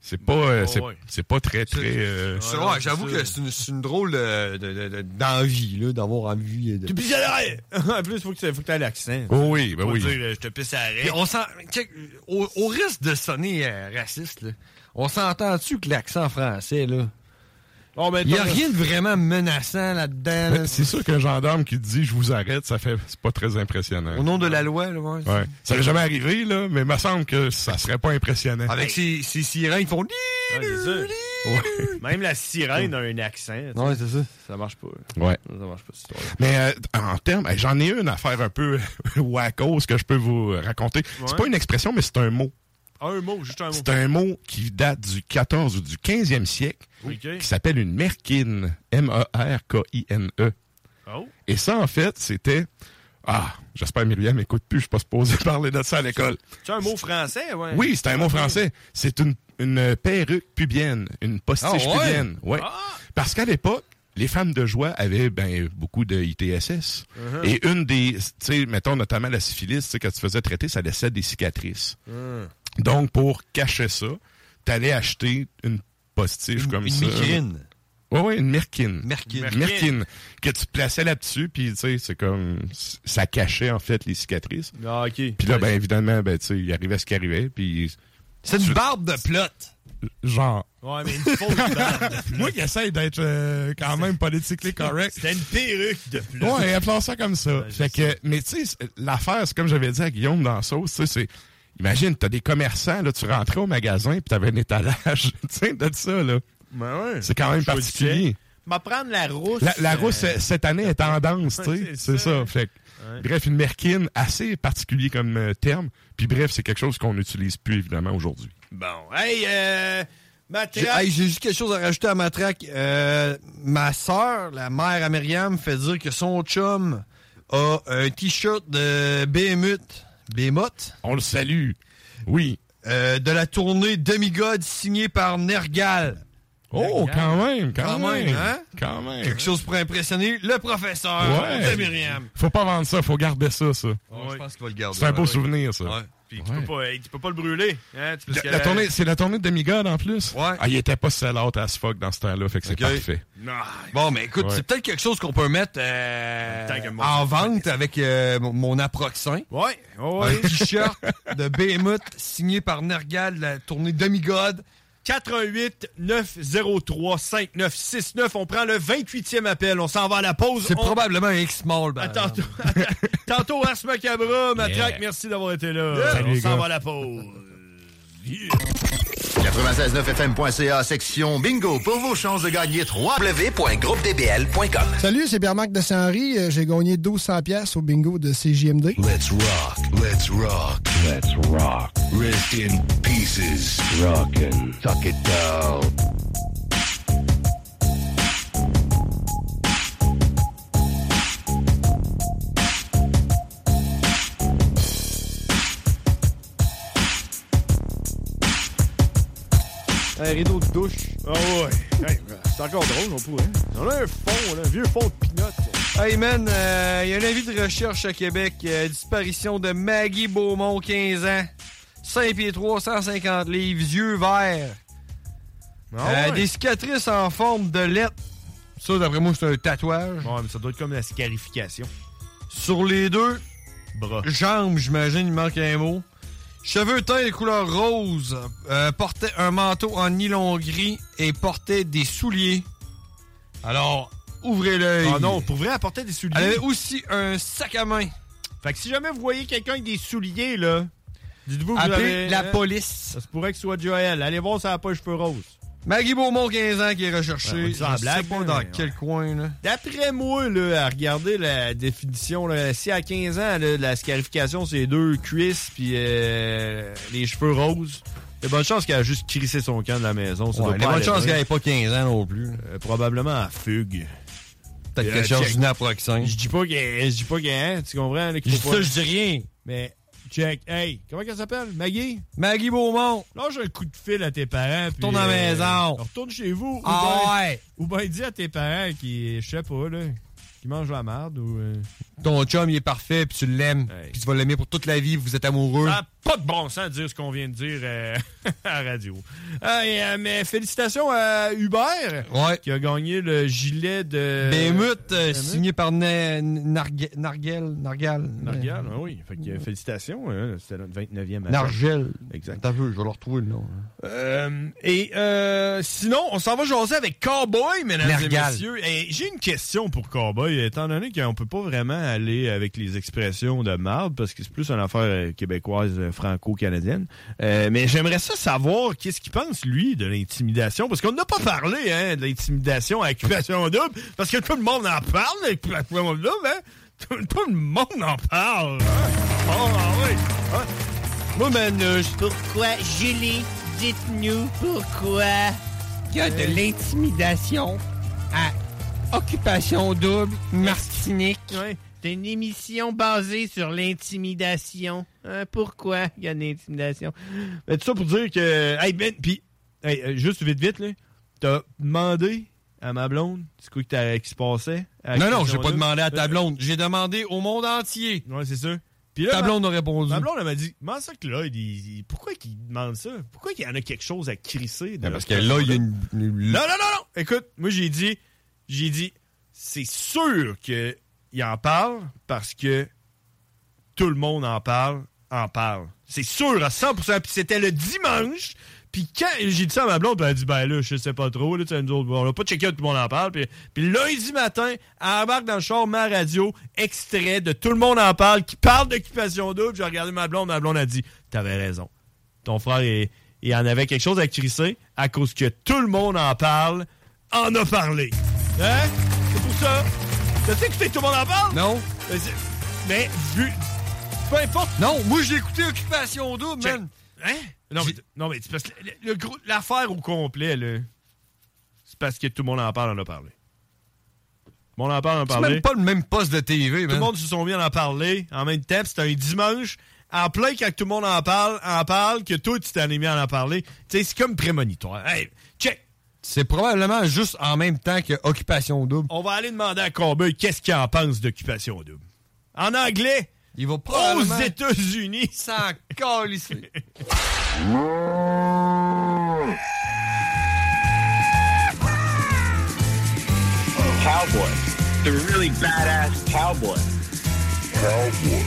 [SPEAKER 13] C'est pas, euh, c'est,
[SPEAKER 7] ouais.
[SPEAKER 13] c'est pas très, très. euh,
[SPEAKER 7] C'est- ouais, j'avoue que c'est une, drôle de- de- de- de- d'envie, là, d'avoir envie de.
[SPEAKER 6] Tu pisses à l'arrêt! <laughs> en plus, faut que tu faut que aies l'accent.
[SPEAKER 13] Oh oui, ben oui.
[SPEAKER 6] dire, euh, je te pisse à l'arrêt.
[SPEAKER 7] On s'en- check, au, au risque de sonner euh, raciste, là, on s'entend-tu que l'accent français, là?
[SPEAKER 6] Ben,
[SPEAKER 7] Il n'y a rien de vraiment menaçant là-dedans.
[SPEAKER 13] Ben,
[SPEAKER 7] là.
[SPEAKER 13] c'est sûr qu'un gendarme qui te dit je vous arrête, ça fait c'est pas très impressionnant.
[SPEAKER 7] Au nom de la loi, là, ouais.
[SPEAKER 13] Ouais. Ça n'est jamais arrivé, là, mais il me semble que ça serait pas impressionnant.
[SPEAKER 7] Avec ces, ces sirènes, ils font.
[SPEAKER 6] Ouais, ça. Même la sirène a un accent.
[SPEAKER 7] Ouais, c'est ça.
[SPEAKER 6] Ça marche pas.
[SPEAKER 13] Ouais.
[SPEAKER 6] Ça marche pas, cette histoire
[SPEAKER 13] Mais euh, en termes, j'en ai une affaire un peu <laughs> wackos que je peux vous raconter.
[SPEAKER 6] Ouais.
[SPEAKER 13] C'est pas une expression, mais c'est un mot.
[SPEAKER 6] Un mot, juste un mot.
[SPEAKER 13] C'est un mot qui date du 14 ou du 15e siècle, qui s'appelle une merkine. M-A-R-K-I-N-E.
[SPEAKER 6] Oh.
[SPEAKER 13] Et ça, en fait, c'était... Ah, j'espère Myriam m'écoute plus, je suis pas supposé <laughs> parler de ça à l'école.
[SPEAKER 6] C'est un mot français, ouais.
[SPEAKER 13] Oui, c'est un mot français. C'est une, une perruque pubienne, une postiche
[SPEAKER 6] Ah ouais?
[SPEAKER 13] pubienne. Ouais. Parce qu'à l'époque, les femmes de joie avaient ben, beaucoup de ITSS.
[SPEAKER 6] Uh-huh.
[SPEAKER 13] Et une des, tu sais, mettons notamment la syphilis, tu sais, quand tu faisais traiter, ça laissait des cicatrices.
[SPEAKER 6] Hum.
[SPEAKER 13] Donc, pour cacher ça, t'allais acheter une postiche comme
[SPEAKER 7] une
[SPEAKER 13] ça. Oui, oui, une merkine.
[SPEAKER 7] Merkine.
[SPEAKER 13] Une merkine. Que tu plaçais là-dessus, puis tu sais, c'est comme... Ça cachait, en fait, les cicatrices.
[SPEAKER 6] Ah, OK.
[SPEAKER 13] Puis là, ben évidemment, ben, tu sais, il arrivait ce qui arrivait, puis...
[SPEAKER 7] C'est une barbe de plot.
[SPEAKER 13] Genre.
[SPEAKER 6] Ouais, mais une fausse barbe.
[SPEAKER 13] Moi qui essaie d'être euh, quand même politiquement correct.
[SPEAKER 6] C'était une perruque de plus.
[SPEAKER 13] Ouais, appelons ça comme ça. fait que, mais tu sais, l'affaire, c'est comme j'avais dit à Guillaume dans la sauce, tu sais, c'est. Imagine, t'as des commerçants, là, tu rentrais au magasin puis t'avais un étalage, <laughs> tu sais, de ça, là.
[SPEAKER 6] Ben ouais.
[SPEAKER 13] C'est quand même particulier.
[SPEAKER 6] Va prendre la rousse.
[SPEAKER 13] La, la
[SPEAKER 6] euh,
[SPEAKER 13] rousse, euh, cette année, est tendance, <laughs> tu sais.
[SPEAKER 6] c'est
[SPEAKER 13] ça. Fait que,
[SPEAKER 6] Ouais.
[SPEAKER 13] bref, une merkine, assez particulier comme euh, terme. Puis bref, c'est quelque chose qu'on n'utilise plus, évidemment, aujourd'hui.
[SPEAKER 6] Bon. Hey, euh.
[SPEAKER 7] J'ai
[SPEAKER 6] Matraque.
[SPEAKER 7] hey, j'ai juste quelque chose à rajouter à ma track. Euh, ma sœur, la mère à Myriam, fait dire que son chum a un t-shirt de Behemoth. Behemoth?
[SPEAKER 13] On le salue. Oui.
[SPEAKER 7] Euh, de la tournée Demigod signée par Nergal.
[SPEAKER 13] Oh, quand même, quand,
[SPEAKER 7] Quand même,
[SPEAKER 13] même.
[SPEAKER 7] hein?
[SPEAKER 13] Quand même.
[SPEAKER 7] Quelque chose pour impressionner le professeur
[SPEAKER 13] Ouais.
[SPEAKER 7] de Myriam.
[SPEAKER 13] Faut pas vendre ça, faut garder ça, ça.
[SPEAKER 7] Je pense qu'il va le garder.
[SPEAKER 13] C'est un beau
[SPEAKER 7] Ouais.
[SPEAKER 13] souvenir, ça.
[SPEAKER 7] Ouais.
[SPEAKER 6] Puis tu, peux pas, tu peux pas le brûler. Hein,
[SPEAKER 13] c'est la tournée de Demigod en plus?
[SPEAKER 7] Ouais.
[SPEAKER 13] Ah, il était pas sell out as fuck dans ce temps-là, fait que c'est parfait.
[SPEAKER 7] Bon, mais écoute,
[SPEAKER 13] Ouais.
[SPEAKER 7] c'est peut-être quelque chose qu'on peut mettre euh, en vente avec euh, mon, approxin.
[SPEAKER 6] Ouais. ouais.
[SPEAKER 7] Un t-shirt de Behemoth signé par Nergal, la tournée Demigod.
[SPEAKER 6] 88 903 5969. On prend le 28e appel. On s'en va à la pause.
[SPEAKER 7] C'est
[SPEAKER 6] On-
[SPEAKER 7] probablement un X-Mall. ben,
[SPEAKER 6] tantôt. <laughs> Tantôt, Ars Macabra, Matraque,
[SPEAKER 13] Yeah.
[SPEAKER 6] merci d'avoir été là.
[SPEAKER 13] Salut,
[SPEAKER 6] On s'en va à la pause.
[SPEAKER 9] 969fm.ca section bingo pour vos chances de gagner 3 www.groupedbl.com.
[SPEAKER 18] Salut, c'est Pierre-Marc de Saint-Henri. Euh, J'ai gagné 1200 pièces au bingo de CJMD.
[SPEAKER 10] Let's rock, let's rock, let's rock. Rest in pieces. Rockin'. Tuck it down.
[SPEAKER 7] Un rideau de douche.
[SPEAKER 6] Ah ouais. Hey, c'est encore drôle, on pourrait. On a un fond, là, un vieux fond de pinotte.
[SPEAKER 7] Hey man, euh, il y a un avis de recherche à Québec. euh, disparition de Maggie Beaumont, 15 ans. 5 pieds 3, 150 livres, yeux verts.
[SPEAKER 6] Ah
[SPEAKER 7] Euh,
[SPEAKER 6] ouais?
[SPEAKER 7] Des cicatrices en forme de lettres. Ça, d'après moi, c'est un tatouage.
[SPEAKER 6] Ouais, mais ça doit être comme la scarification.
[SPEAKER 7] Sur les deux
[SPEAKER 6] Bras.
[SPEAKER 7] jambes, j'imagine, il manque un mot. Cheveux teints de couleur rose. euh, portait un manteau en nylon gris et portait des souliers. Alors, ouvrez l'œil.
[SPEAKER 6] Ah non, pour vrai, elle portait des souliers.
[SPEAKER 7] Elle avait aussi un sac à main.
[SPEAKER 6] Fait que si jamais vous voyez quelqu'un avec des souliers, là, dites-vous que vous avez...
[SPEAKER 7] la
[SPEAKER 6] hein,
[SPEAKER 7] police.
[SPEAKER 6] Ça se pourrait que ce soit Joël. Allez voir si elle n'a pas les cheveux roses.
[SPEAKER 7] Maggie Beaumont, 15 ans, qui est recherché.
[SPEAKER 6] Ouais, on dit ça en
[SPEAKER 7] Je sais
[SPEAKER 6] blague,
[SPEAKER 7] pas
[SPEAKER 6] là,
[SPEAKER 7] dans quel coin, là.
[SPEAKER 6] D'après moi, là, à regarder la définition, là, si à 15 ans, là, la scarification, c'est deux cuisses puis euh, les cheveux roses, il y a bonne chance qu'elle a juste crissé son camp de la maison. Ça
[SPEAKER 7] Ouais,
[SPEAKER 6] doit
[SPEAKER 7] il y a
[SPEAKER 6] pas
[SPEAKER 7] bonne chance qu'elle ait pas 15 ans non plus.
[SPEAKER 6] Euh, probablement à fugue.
[SPEAKER 7] Peut-être
[SPEAKER 6] Euh, check.
[SPEAKER 7] du naproxène.
[SPEAKER 6] Je dis pas qu'elle, je dis pas qu'elle, hein, tu comprends? là,
[SPEAKER 7] Je dis ça, je dis rien.
[SPEAKER 6] Mais, check. Hey, comment qu'elle s'appelle? Maggie?
[SPEAKER 7] Maggie Beaumont.
[SPEAKER 6] Lâche un coup de fil à tes parents. puis,
[SPEAKER 7] Retourne à la
[SPEAKER 6] euh,
[SPEAKER 7] maison.
[SPEAKER 6] Retourne chez vous.
[SPEAKER 7] Ah
[SPEAKER 6] ou ben,
[SPEAKER 7] ouais.
[SPEAKER 6] Ou ben dis à tes parents qui, je sais pas, là, qui mangent la merde ou... euh,
[SPEAKER 7] Ton chum, il est parfait, puis tu l'aimes. Puis tu vas l'aimer pour toute la vie, vous êtes amoureux.
[SPEAKER 6] Ça pas de bon sens de dire ce qu'on vient de dire euh, <laughs> à la radio. Ah, et, euh, mais félicitations à Hubert qui a gagné le gilet de...
[SPEAKER 7] Bémut, euh, signé par. Nargal.
[SPEAKER 6] Nargal, oui. Fait que, félicitations. hein, C'était notre 29e match.
[SPEAKER 7] Nargel.
[SPEAKER 6] Exact.
[SPEAKER 7] T'as vu, je vais le retrouver le nom.
[SPEAKER 6] Euh, et euh, sinon, on s'en va jaser avec Cowboy, mesdames et messieurs. Et j'ai une question pour Cowboy, étant donné qu'on peut pas vraiment aller avec les expressions de marde, parce que c'est plus une affaire québécoise, franco-canadienne. Euh, mais j'aimerais ça savoir qu'est-ce qu'il pense, lui, de l'intimidation, parce qu'on n'a pas parlé hein, de l'intimidation à occupation double, parce que tout le monde en parle, l'occupation double, hein? Tout, tout le monde en parle. hein? Oh, ah oui. hein? Moi,
[SPEAKER 2] Pourquoi, Julie, dites-nous pourquoi il y a de
[SPEAKER 6] Euh.
[SPEAKER 2] l'intimidation à Occupation Double, Martinique?
[SPEAKER 6] Ouais.
[SPEAKER 2] C'est une émission basée sur l'intimidation. Hein, pourquoi il y a de l'intimidation?
[SPEAKER 6] Mais tout ça pour dire que. Hey, Ben, pis, hey, euh, juste vite, vite, là. T'as demandé à ma blonde c'est quoi que t'as- qui se passait?
[SPEAKER 7] Non, non, j'ai pas demandé à ta
[SPEAKER 6] Euh,
[SPEAKER 7] blonde. J'ai demandé au monde entier.
[SPEAKER 6] Ouais, c'est ça. Puis là,
[SPEAKER 7] Ta
[SPEAKER 6] ma-
[SPEAKER 7] blonde a répondu.
[SPEAKER 6] Ma blonde, elle m'a dit, comment ça que là, il, il- pourquoi qu'il demande ça? Pourquoi qu'il y en a quelque chose à crisser? de
[SPEAKER 7] Ben, parce que là, il y a une.
[SPEAKER 6] Non, non, non, non! Écoute, moi, j'ai dit, j'ai dit, c'est sûr qu'il en parle parce que tout le monde en parle, en parle. C'est sûr à 100%. Puis c'était le dimanche. Puis quand j'ai dit ça à ma blonde, elle a dit, ben là, je sais pas trop, là, nous autres, on n'a pas checké tout le monde en parle. Puis, puis lundi matin, elle embarque dans le char, ma radio, extrait de Tout le monde en parle, qui parle d'occupation double. J'ai regardé ma blonde, ma blonde a dit, t'avais raison. Ton frère, il, il en avait quelque chose à crisser à cause que tout le monde en parle, en a parlé. Hein? C'est pour ça. Tu sais écouté Tout le monde en parle?
[SPEAKER 7] Non.
[SPEAKER 6] Mais, c'est- mais vu. Peu importe.
[SPEAKER 7] Non, moi, j'ai écouté Occupation Double,
[SPEAKER 6] Check.
[SPEAKER 7] man.
[SPEAKER 6] Hein? Non, mais, non, mais c'est parce que l'affaire au complet, là, c'est parce que tout le monde en parle, en a parlé. Tout le monde en parle, en a
[SPEAKER 7] C'est même pas le même poste de TV,
[SPEAKER 6] Tout
[SPEAKER 7] man.
[SPEAKER 6] le monde se sont mis à en parler en même temps. C'était un dimanche, en plein quand tout le monde en parle, en parle, que toi, tu t'es animé à en parler. Tu sais, c'est comme prémonitoire. Hey!
[SPEAKER 7] C'est probablement juste en même temps que Occupation Double.
[SPEAKER 6] On va aller demander à Cowboy qu'est-ce qu'il en pense d'Occupation Double? En anglais,
[SPEAKER 7] Il va
[SPEAKER 6] aux
[SPEAKER 7] probablement
[SPEAKER 6] États-Unis. <laughs>
[SPEAKER 7] s'en calisser.
[SPEAKER 14] Cowboy. The really badass cowboy. Cowboy.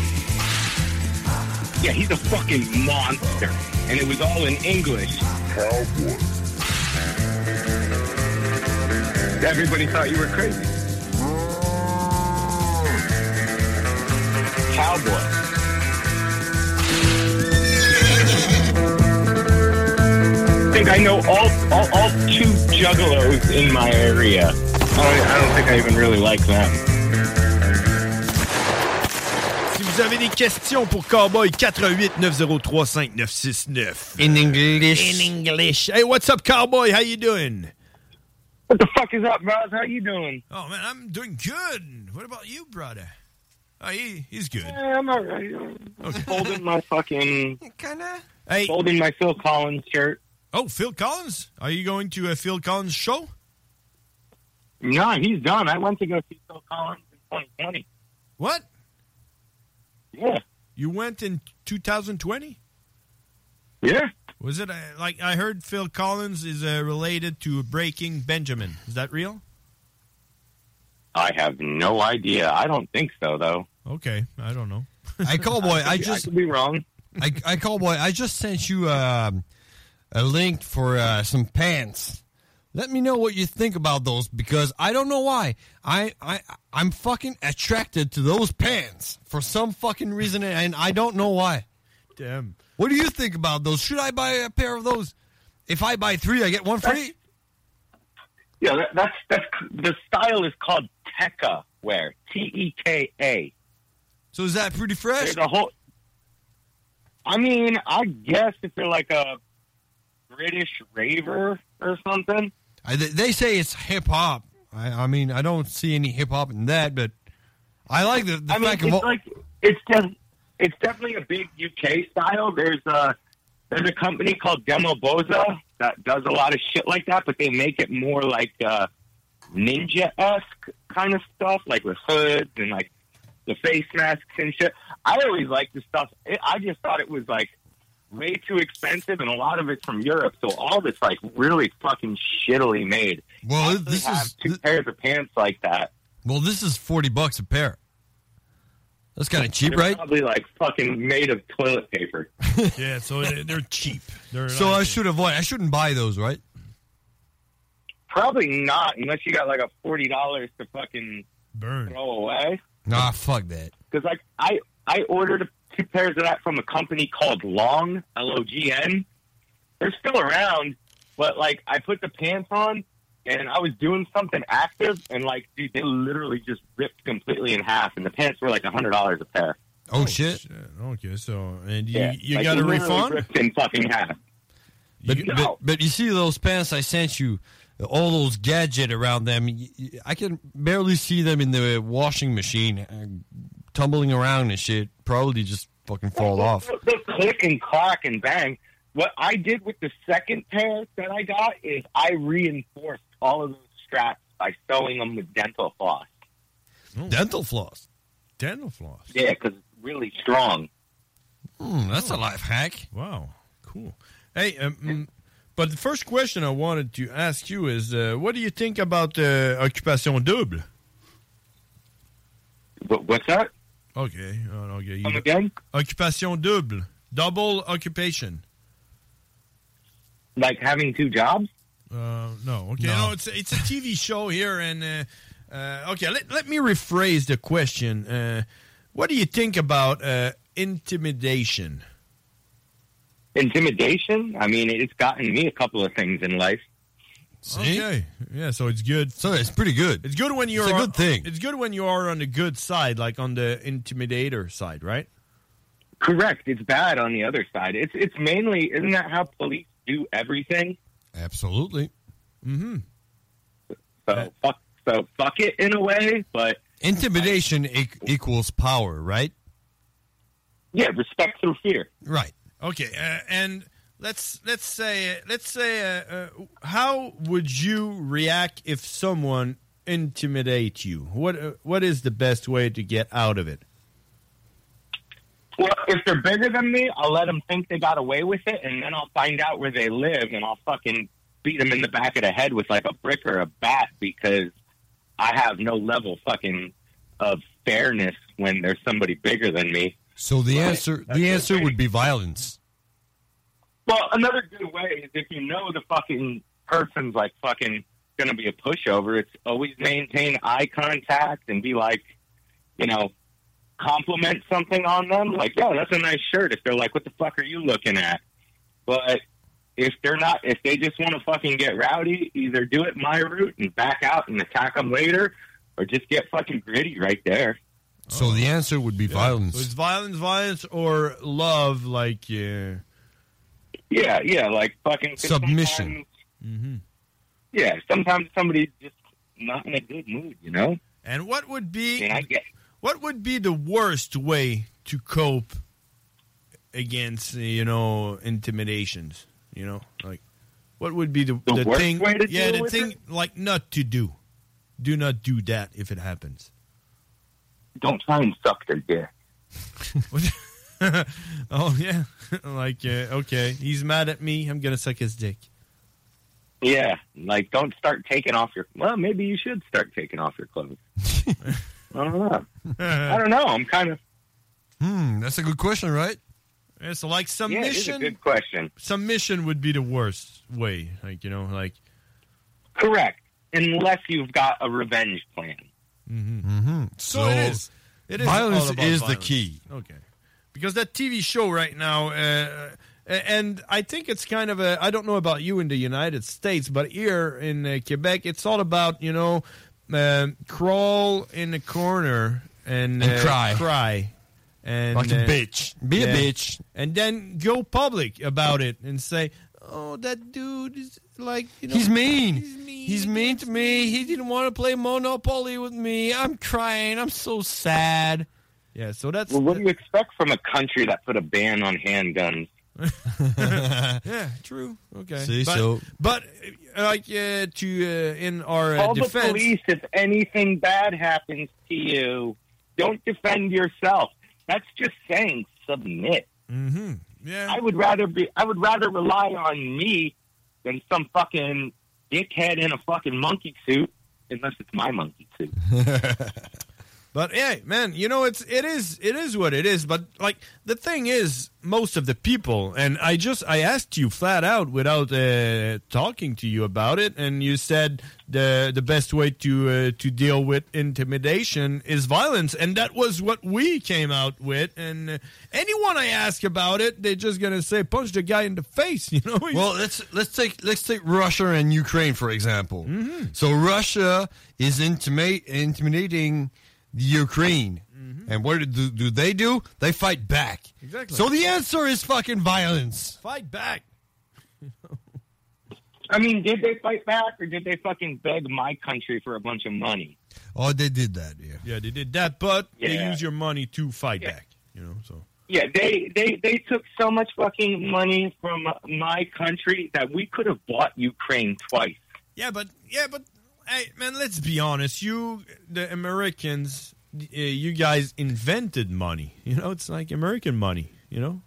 [SPEAKER 14] Yeah, he's a fucking monster. And it was all in English. Cowboy. Everybody thought you were crazy. Mm. Cowboy. I think I know all, all, all two juggalos in my area. I don't, I don't think I even really like them.
[SPEAKER 6] Si vous avez des questions pour Cowboy, 88 903 5969.
[SPEAKER 7] In English.
[SPEAKER 6] In English. Hey, what's up, Cowboy? How you doing?
[SPEAKER 14] What the fuck is up, Roz? How you doing?
[SPEAKER 6] Oh, man, I'm doing good. What about you, brother? Oh, he, he's good.
[SPEAKER 14] Yeah, I'm alright.
[SPEAKER 6] Okay.
[SPEAKER 14] Folding my fucking, <laughs>
[SPEAKER 7] Kinda.
[SPEAKER 6] Hey.
[SPEAKER 14] folding my Phil Collins shirt.
[SPEAKER 6] Oh, Phil Collins? Are you going to a Phil Collins show?
[SPEAKER 14] No, he's done. I went to go see Phil Collins in 2020.
[SPEAKER 6] What?
[SPEAKER 14] Yeah.
[SPEAKER 6] You went in 2020?
[SPEAKER 14] Yeah.
[SPEAKER 6] Was it uh, like I heard Phil Collins is uh, related to Breaking Benjamin? Is that real?
[SPEAKER 14] I have no idea. I don't think so, though.
[SPEAKER 6] Okay, I don't know.
[SPEAKER 7] I call <laughs> boy. I
[SPEAKER 14] I
[SPEAKER 7] just
[SPEAKER 14] could be wrong.
[SPEAKER 7] I, I call boy. I just sent you um, a link for uh, some pants. Let me know what you think about those because I don't know why. I I I'm fucking attracted to those pants for some fucking reason, and I don't know why.
[SPEAKER 6] Damn.
[SPEAKER 7] What do you think about those? Should I buy a pair of those? If I buy three, I get one free.
[SPEAKER 14] Yeah, that, that's that's the style is called Tekka wear. T E K A.
[SPEAKER 7] So is that pretty fresh?
[SPEAKER 14] There's a whole. I mean, I guess if you're like a British raver or something.
[SPEAKER 7] I, they- they say it's hip hop. I, I mean, I don't see any hip hop in that, but I like the, the
[SPEAKER 14] I mean,
[SPEAKER 7] fact
[SPEAKER 14] it's
[SPEAKER 7] of all,
[SPEAKER 14] like it's just it's definitely a big UK style. There's a there's a company called Demo Boza that does a lot of shit like that, but they make it more like uh, ninja esque kind of stuff, like with hoods and like the face masks and shit. I always liked the stuff. It, I just thought it was like way too expensive, and a lot of it's from Europe, so all of it's like really fucking shittily made.
[SPEAKER 7] Well, this
[SPEAKER 14] have
[SPEAKER 7] is-
[SPEAKER 14] two pairs of pants like that.
[SPEAKER 7] well, this is forty bucks a pair. That's kind of cheap,
[SPEAKER 14] They're
[SPEAKER 7] right?
[SPEAKER 14] Probably like fucking made of toilet paper. <laughs>
[SPEAKER 6] yeah, so they- they're cheap. They're
[SPEAKER 7] So I should avoid. I shouldn't buy those, right?
[SPEAKER 14] Probably not, unless you got like a forty dollars to fucking
[SPEAKER 6] burn
[SPEAKER 14] throw away.
[SPEAKER 7] Nah, fuck that.
[SPEAKER 14] Because like I I ordered two pairs of that from a company called Long L O G N. They're still around, but like I put the pants on and I was doing something active, and like dude, they literally just ripped completely in half, and the pants were like a hundred dollars a pair.
[SPEAKER 7] Oh, shit.
[SPEAKER 6] Okay, so and you
[SPEAKER 14] Yeah,
[SPEAKER 6] you
[SPEAKER 14] like,
[SPEAKER 6] got a
[SPEAKER 14] literally
[SPEAKER 6] refund?
[SPEAKER 14] Ripped in fucking half.
[SPEAKER 7] But, but but you see those pants I sent you, all those gadget around them. I can barely see them in the washing machine, uh, tumbling around and shit. Probably just fucking fall off.
[SPEAKER 14] The, the click and clack and bang. What I did with the second pair that I got is I reinforced all of those straps by sewing them with dental floss.
[SPEAKER 7] Dental floss.
[SPEAKER 6] Dental floss.
[SPEAKER 14] Yeah, because it's really strong.
[SPEAKER 7] Hmm, that's a life hack.
[SPEAKER 6] Wow, cool. Hey, um, mm, but the first question I wanted to ask you is, uh, what do you think about uh, Occupation Double?
[SPEAKER 14] What, what's that?
[SPEAKER 6] Okay, oh, okay. you
[SPEAKER 14] Come again?
[SPEAKER 6] Occupation Double, double occupation.
[SPEAKER 14] Like having two jobs?
[SPEAKER 6] Uh, no, okay, no. it's it's a TV show here, and uh, uh, okay, let let me rephrase the question. Uh, what do you think about uh, intimidation?
[SPEAKER 14] Intimidation? I mean, it's gotten me a couple of things in life.
[SPEAKER 6] Okay, yeah, so it's good.
[SPEAKER 7] So it's pretty good.
[SPEAKER 6] It's good when you're
[SPEAKER 7] a
[SPEAKER 6] on-
[SPEAKER 7] good thing.
[SPEAKER 6] It's good when you are on the good side, like on the intimidator side, right?
[SPEAKER 14] Correct. It's bad on the other side. It's it's mainly isn't that how police do everything?
[SPEAKER 7] Absolutely.
[SPEAKER 6] Mm-hmm.
[SPEAKER 14] So fuck so fuck it in a way, but
[SPEAKER 7] Intimidation e- equals power, right?
[SPEAKER 14] yeah, respect through fear.
[SPEAKER 7] Right.
[SPEAKER 6] Okay, uh, and let's let's say let's say uh, uh, how would you react if someone intimidate you? What uh, what is the best way to get out of it?
[SPEAKER 14] Well, if they're bigger than me, I'll let them think they got away with it, and then I'll find out where they live, and I'll fucking beat them in the back of the head with like a brick or a bat because I have no level fucking of fairness when there's somebody bigger than me.
[SPEAKER 7] So the
[SPEAKER 14] Right.
[SPEAKER 7] answer the answer would be violence.
[SPEAKER 14] Well, another good way is if you know the fucking person's like fucking gonna be a pushover, it's always maintain eye contact and be like, you know, compliment something on them. Like, yo, that's a nice shirt. If they're like, what the fuck are you looking at? But if they're not, if they just want to fucking get rowdy, either do it my route and back out and attack them later, or just get fucking gritty right there.
[SPEAKER 7] So the answer would be
[SPEAKER 6] So
[SPEAKER 7] violence.
[SPEAKER 6] it's violence, violence, or love, like uh,
[SPEAKER 14] Yeah, yeah, like fucking 'cause
[SPEAKER 7] Submission.
[SPEAKER 14] sometimes- Yeah, sometimes somebody's just not in a good mood, you know.
[SPEAKER 6] And what would be
[SPEAKER 14] And I get
[SPEAKER 6] what would be the worst way to cope against you know intimidations? You know, like what would be the,
[SPEAKER 14] The worst
[SPEAKER 6] thing?
[SPEAKER 14] way to
[SPEAKER 6] yeah, the thing like not to do. Do not do that if it happens.
[SPEAKER 14] don't try and suck their dick. <laughs>
[SPEAKER 6] oh yeah, <laughs> like uh, okay, he's mad at me. I'm gonna suck his dick.
[SPEAKER 14] Yeah, like don't start taking off your. Well, maybe you should start taking off your clothes. <laughs> I don't know. I don't know. I'm kind of.
[SPEAKER 7] Hmm, that's a good question, right?
[SPEAKER 6] Yeah, so like submission.
[SPEAKER 14] Yeah, it is a good question.
[SPEAKER 6] Submission would be the worst way. Like you know, like
[SPEAKER 14] Correct, unless you've got a revenge plan.
[SPEAKER 7] Mm-hmm.
[SPEAKER 6] So, it is. It is
[SPEAKER 7] violence
[SPEAKER 6] all about
[SPEAKER 7] is the key.
[SPEAKER 6] Okay. Because that TV show right now, uh, and I think it's kind of a, I don't know about you in the United States, but here in uh, Quebec, it's all about, you know, um crawl in the corner and,
[SPEAKER 7] And
[SPEAKER 6] uh,
[SPEAKER 7] cry.
[SPEAKER 6] Cry. And,
[SPEAKER 7] Like a
[SPEAKER 6] uh,
[SPEAKER 7] bitch. Be a bitch.
[SPEAKER 6] And then go public about it and say, oh, that dude is like, you know.
[SPEAKER 7] He's mean. He's mean. to me. He didn't want to play Monopoly with me. I'm crying. I'm so sad.
[SPEAKER 6] Yeah, so that's.
[SPEAKER 14] Well, what do you expect from a country that put a ban on handguns? <laughs>
[SPEAKER 6] yeah, true. Okay.
[SPEAKER 7] See,
[SPEAKER 6] but,
[SPEAKER 7] so-
[SPEAKER 6] but uh, like uh, to uh, in our uh,
[SPEAKER 14] Call the police if anything bad happens to you. Don't defend yourself. That's just saying submit.
[SPEAKER 6] Mm-hmm. Yeah.
[SPEAKER 14] I would rather be. I would rather rely on me than some fucking dickhead in a fucking monkey suit, unless it's my monkey suit. <laughs>
[SPEAKER 6] But hey, man, you know it's it is it is what it is. But like the thing is, most of the people, and I just I asked you flat out without uh, talking to you about it, and you said the the best way to uh, to deal with intimidation is violence, and that was what we came out with. And uh, anyone I ask about it, they're just gonna say punch the guy in the face. <laughs> You know.
[SPEAKER 7] Well, let's let's take let's take Russia and Ukraine for example.
[SPEAKER 6] Mm-hmm.
[SPEAKER 7] So Russia is intimate, intimidating the Ukraine, mm-hmm. and what do, do they do? They fight back.
[SPEAKER 6] Exactly.
[SPEAKER 7] So the answer is fucking violence.
[SPEAKER 6] fight back. <laughs>
[SPEAKER 14] I mean, did they fight back or did they fucking beg my country for a bunch of money?
[SPEAKER 7] Oh, they did that. Yeah.
[SPEAKER 6] Yeah, they did that, but they use your money to fight back. You know, so.
[SPEAKER 14] Yeah, they, they, they took so much fucking money from my country that we could have bought Ukraine twice.
[SPEAKER 6] Yeah, but yeah, but hey, man, let's be honest. You, the Americans, uh, you guys invented money. You know, it's like American money. You know,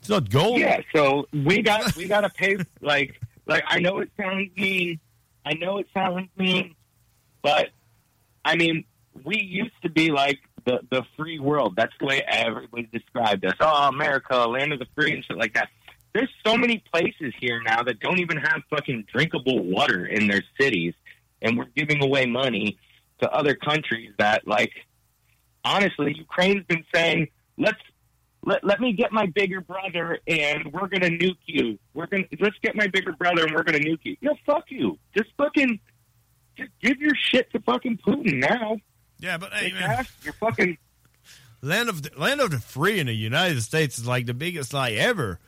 [SPEAKER 6] it's not gold.
[SPEAKER 14] Yeah, so we got we got to pay like like I know it sounds mean, I know it sounds mean, but I mean we used to be like the the free world. That's the way everybody described us. Oh, America, land of the free and shit like that. There's so many places here now that don't even have fucking drinkable water in their cities, and we're giving away money to other countries that like honestly, Ukraine's been saying, let's let, let me get my bigger brother and we're gonna nuke you. We're gonna let's get my bigger brother and we're gonna nuke you. No, fuck you. Just fucking just give your shit to fucking Putin now.
[SPEAKER 6] Yeah, but hey, man.
[SPEAKER 14] You're fucking
[SPEAKER 6] land of the land of the free in the United States is like the biggest lie ever.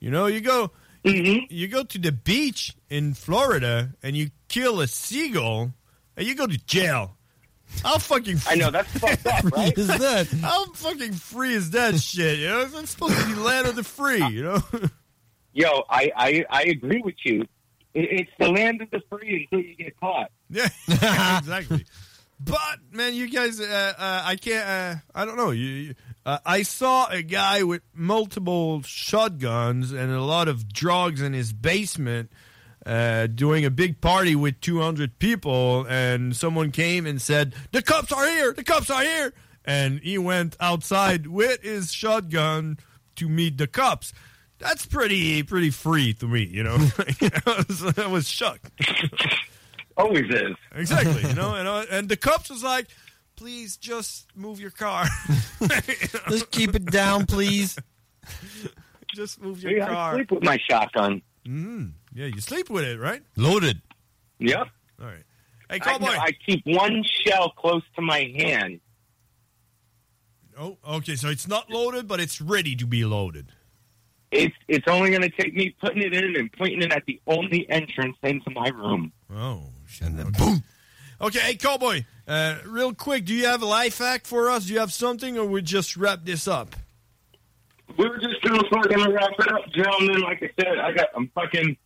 [SPEAKER 6] You know, you go Mm-hmm. you go to the beach in Florida and you kill a seagull and you go to jail. How fucking
[SPEAKER 14] I know <laughs> that's fucked up, right?
[SPEAKER 7] is that? <laughs>
[SPEAKER 6] How fucking free is that <laughs> shit? You know, it's supposed to be land of the free. You know.
[SPEAKER 14] Yo, I, I, I agree with you. It, it's the land of the free until you get caught.
[SPEAKER 6] Yeah, exactly. But man, you guys, uh, uh, I can't. Uh, I don't know. You, uh, I saw a guy with multiple shotguns and a lot of drugs in his basement. Uh, doing a big party with 200 people, and someone came and said, "The cops are here! The cops are here!" And he went outside with his shotgun to meet the cops. That's pretty pretty free to me, you know. <laughs> <laughs> I was shocked. <laughs>
[SPEAKER 14] Always is.
[SPEAKER 6] Exactly, you <laughs> know, and uh, and the cops was like, "Please just move your car. <laughs>
[SPEAKER 7] Just keep it down, please. <laughs>
[SPEAKER 6] just move your
[SPEAKER 14] Yeah, I
[SPEAKER 6] car."
[SPEAKER 14] sleep with my shotgun.
[SPEAKER 6] Mm, yeah, you sleep with it, right?
[SPEAKER 7] Loaded.
[SPEAKER 14] Yep.
[SPEAKER 6] All right. Hey,
[SPEAKER 14] I,
[SPEAKER 6] cowboy.
[SPEAKER 14] I keep one shell close to my hand.
[SPEAKER 6] oh, okay. So it's not loaded, but it's ready to be loaded.
[SPEAKER 14] It's it's only going to take me putting it in and pointing it at the only entrance into my room.
[SPEAKER 6] Oh, shit. And then boom. Okay, hey, cowboy. Uh, real quick, do you have a life hack for us? Do you have something, or we just wrap this up?
[SPEAKER 14] We were just gonna fucking wrap it up, gentlemen. Like I said, I got I'm fucking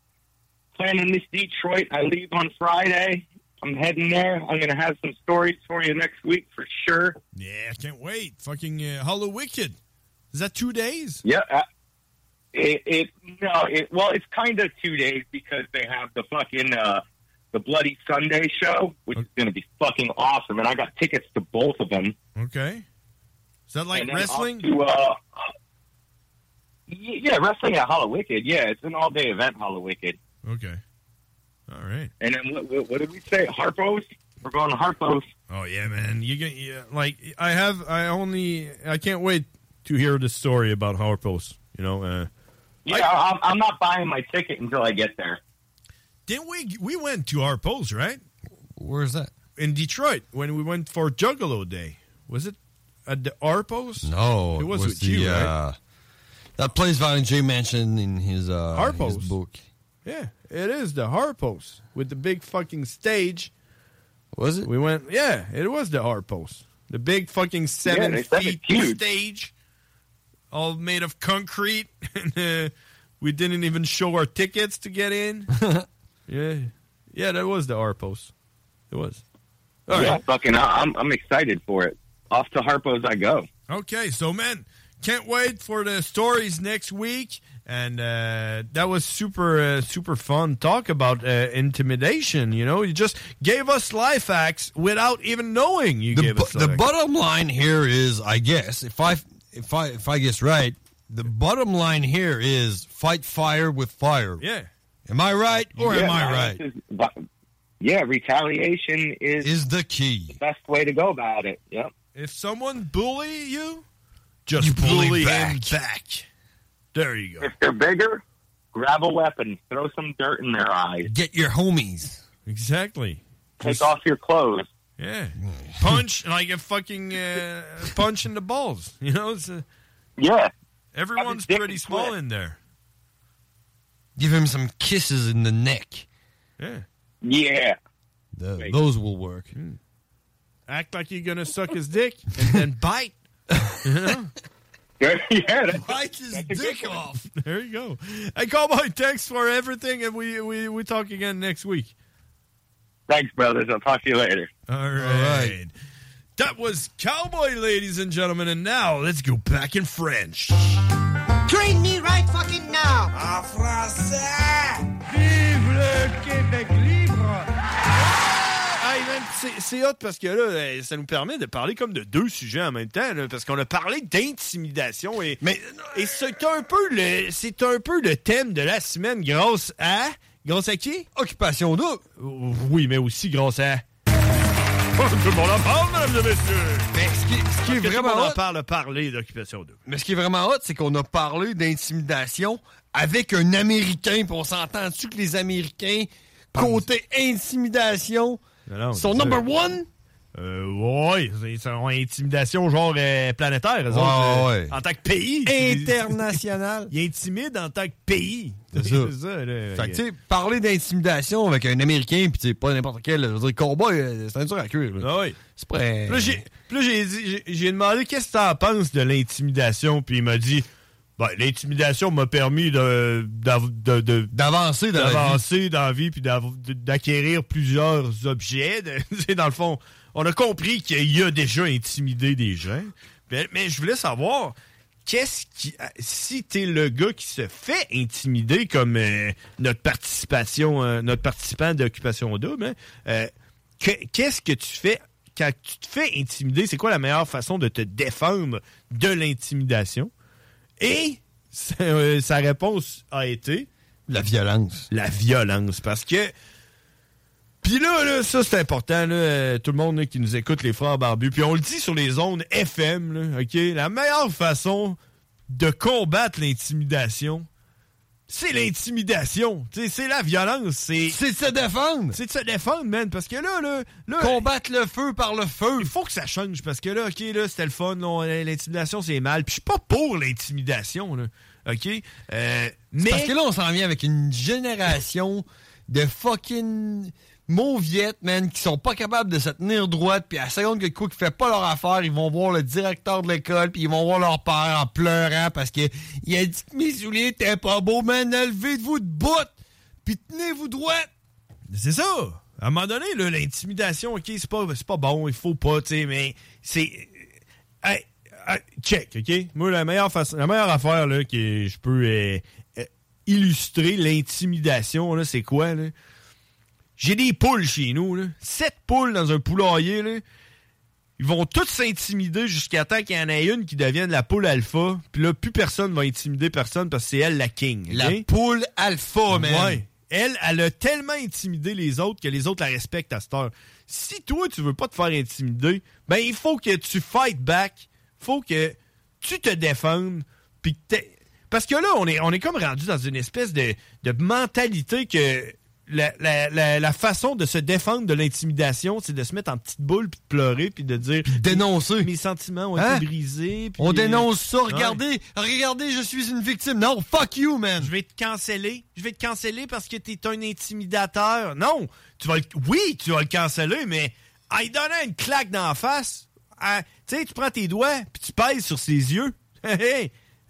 [SPEAKER 14] planning this Detroit. I leave on Friday. I'm heading there. I'm going to have some stories for you next week for sure.
[SPEAKER 6] Yeah, I can't wait. Fucking uh, Hollow Wicked. Is that two days?
[SPEAKER 14] Yeah. Uh, it, it no, it well, it's kind of two days because they have the fucking uh, the Bloody Sunday show, which is going to be fucking awesome, and I got tickets to both of them.
[SPEAKER 6] Okay. Is that like wrestling?
[SPEAKER 14] To, uh, yeah, wrestling at Hollow Wicked. Yeah, it's an all day event, Hollow Wicked.
[SPEAKER 6] Okay. All right.
[SPEAKER 14] And then what, what, what did we say? Harpo's. We're going to Harpo's.
[SPEAKER 6] Oh yeah, man. You get yeah, like I have. I only. I can't wait to hear the story about Harpo's. You know. Uh,
[SPEAKER 14] Yeah, I, I'm not buying my ticket until I get there.
[SPEAKER 6] Didn't we? We went to Harpo's, right?
[SPEAKER 7] Where's that?
[SPEAKER 6] In Detroit when we went for Juggalo Day. Was it at the Harpo's?
[SPEAKER 7] No,
[SPEAKER 6] it was,
[SPEAKER 7] was
[SPEAKER 6] with
[SPEAKER 7] the,
[SPEAKER 6] you, right?
[SPEAKER 7] uh, that place Violent J mentioned in his uh,
[SPEAKER 6] Harpo's.
[SPEAKER 7] his book.
[SPEAKER 6] Yeah, it is the Harpo's with the big fucking stage.
[SPEAKER 7] Was it?
[SPEAKER 6] We went. Yeah, it was the Harpo's. The big fucking seven
[SPEAKER 14] they said
[SPEAKER 6] feet
[SPEAKER 14] huge.
[SPEAKER 6] stage, all made of concrete. <laughs> and uh, we didn't even show our tickets to get in. <laughs> yeah, yeah, that was the Harpo's. It was. All
[SPEAKER 14] yeah,
[SPEAKER 6] right.
[SPEAKER 14] fucking, I'm I'm excited for it. Off to Harpo's I go.
[SPEAKER 6] Okay, so man, can't wait for the stories next week. And uh, that was super, uh, super fun talk about uh, intimidation. You know, you just gave us life hacks without even knowing you
[SPEAKER 7] The,
[SPEAKER 6] gave us.
[SPEAKER 7] the bottom line here is, I guess, if I if I if I guess right, the bottom line here is fight fire with fire.
[SPEAKER 6] Yeah.
[SPEAKER 7] Am I right or
[SPEAKER 14] Yeah,
[SPEAKER 7] am I right?
[SPEAKER 14] is- but- yeah, retaliation is
[SPEAKER 7] is the key.
[SPEAKER 14] best way to go about it. Yep.
[SPEAKER 6] If someone bully you, just
[SPEAKER 7] You bully
[SPEAKER 6] bully,
[SPEAKER 7] back.
[SPEAKER 6] him back. There you go.
[SPEAKER 14] If they're bigger, grab a weapon, throw some dirt in their eyes,
[SPEAKER 7] Get your homies.
[SPEAKER 6] Exactly.
[SPEAKER 14] take off your clothes.
[SPEAKER 6] Yeah. Punch like a fucking uh, punch in the balls. <laughs> You know, it's a,
[SPEAKER 14] Yeah.
[SPEAKER 6] everyone's pretty small in there.
[SPEAKER 7] Give him some kisses in the neck.
[SPEAKER 6] Yeah.
[SPEAKER 14] Yeah.
[SPEAKER 7] The- those will work. Hmm.
[SPEAKER 6] Act like you're gonna suck his dick and then <laughs> bite. You <laughs> know?
[SPEAKER 14] yeah, that's,
[SPEAKER 7] Bite his dick off.
[SPEAKER 6] There you go. Hey, Cowboy, thanks for everything, and we we we talk again next week.
[SPEAKER 14] Thanks, brothers. I'll talk to you later.
[SPEAKER 6] All right. That was Cowboy, ladies and gentlemen, and now let's go back in French.
[SPEAKER 19] Train me right fucking now! En français!
[SPEAKER 6] Vive le Québec libre! Hey, man, c'est- hot parce que là, ça nous permet de parler comme de deux sujets en même temps, là, parce qu'on a parlé d'intimidation et, et c'est un peu le c'est un peu le thème de la semaine grâce à grâce à qui?
[SPEAKER 7] Occupation double.
[SPEAKER 6] Oui, mais aussi grâce à <laughs> tout le monde en parle, mesdames et messieurs.
[SPEAKER 7] Mais ce qui, ce qui est
[SPEAKER 6] que tout le
[SPEAKER 7] vraiment
[SPEAKER 6] monde en parle, parler d'occupation double.
[SPEAKER 7] mais ce qui est vraiment hot, c'est qu'on a parlé d'intimidation avec un Américain, puis on s'entend-tu que les Américains, côté intimidation,
[SPEAKER 6] Non, non,
[SPEAKER 7] sont number one?
[SPEAKER 6] Euh, ouais, ils sont intimidation genre euh, planétaire, eux
[SPEAKER 7] Ouais,
[SPEAKER 6] autres, euh,
[SPEAKER 7] ouais.
[SPEAKER 6] en tant que pays.
[SPEAKER 7] International.
[SPEAKER 6] Ils intimident en tant que pays. <laughs>
[SPEAKER 7] C'est ça.
[SPEAKER 6] là.
[SPEAKER 7] Fait que, tu sais, parler d'intimidation avec un Américain, puis tu sais, pas n'importe quel, je veux dire, cowboy, euh, c'est un dur à cuire. là.
[SPEAKER 6] Ah oui.
[SPEAKER 7] C'est prêt.
[SPEAKER 6] Puis là, j'ai- demandé qu'est-ce que t'en penses de l'intimidation, puis il m'a dit ben, l'intimidation m'a permis de d'av- de- de-
[SPEAKER 7] D'avancer dans la vie.
[SPEAKER 6] d'avancer dans la vie puis d'acquérir plusieurs objets. <laughs> Sais, dans le fond, on a compris qu'il y a déjà intimidé des gens. Mais, mais je voulais savoir qu'est-ce qui si t'es le gars qui se fait intimider comme euh, notre participation euh, notre participant d'occupation double hein, euh, que- qu'est-ce que tu fais quand tu te fais intimider? C'est quoi la meilleure façon de te défendre de l'intimidation? Et <laughs> sa, euh, sa réponse a été
[SPEAKER 7] La violence.
[SPEAKER 6] la violence parce que puis là, là, ça c'est important, là, euh, tout le monde là, qui nous écoute, les frères barbus. Puis on le dit sur les zones FM, là, OK? La meilleure façon de combattre l'intimidation, c'est l'intimidation. Tu sais, C'est la violence. C'est
[SPEAKER 7] C'est de se défendre.
[SPEAKER 6] c'est de se défendre, man. Parce que là, là, là
[SPEAKER 7] Combattre le feu par le feu.
[SPEAKER 6] il faut que ça change. Parce que là, OK, là, c'était le fun. L'intimidation, c'est mal. Puis je suis pas pour l'intimidation, là. OK? Euh, mais...
[SPEAKER 7] Parce que là, on s'en vient avec une génération de fucking mauviettes, man, qui sont pas capables de se tenir droite, puis à la seconde que le qui fait pas leur affaire, ils vont voir le directeur de l'école, puis ils vont voir leur père en pleurant parce que il a dit que mes souliers étaient pas beaux, man. Levez-vous de bout, puis tenez-vous droite.
[SPEAKER 6] C'est ça. À un moment donné, l'intimidation, OK, c'est pas, pas bon, il faut pas, tu sais, mais c'est... Hey, check, OK? Moi, la meilleure, façon, la meilleure affaire là, que je peux euh, euh, illustrer l'intimidation, c'est quoi, là? J'ai des poules chez nous, là. Sept poules dans un poulailler, là. Ils vont tous s'intimider jusqu'à temps qu'il y en ait une qui devienne la poule alpha. Puis là, plus personne va intimider personne parce que c'est elle la king.
[SPEAKER 7] La poule alpha, man.
[SPEAKER 6] Ouais. Elle, elle a tellement intimidé les autres que les autres la respectent à cette heure. Si toi, tu veux pas te faire intimider, ben il faut que tu fight back. faut que tu te défendes. Puis Parce que là, on est, on est comme rendu dans une espèce de, de mentalité que la, la- la- la façon de se défendre de l'intimidation, c'est de se mettre en petite boule puis de pleurer puis de dire
[SPEAKER 7] dénoncer.
[SPEAKER 6] Mes sentiments ont
[SPEAKER 7] Hein?
[SPEAKER 6] été brisés. puis-
[SPEAKER 7] On dénonce ça,
[SPEAKER 6] Ouais.
[SPEAKER 7] regardez, regardez, je suis une victime. Non, fuck you, man.
[SPEAKER 6] Je vais te canceller. Je vais te canceller parce que t'es un intimidateur. Non, tu vas le... oui, tu vas le canceller, mais en lui donnant une claque dans la face, hein, tu sais, tu prends tes doigts puis tu pèses sur ses yeux. <laughs>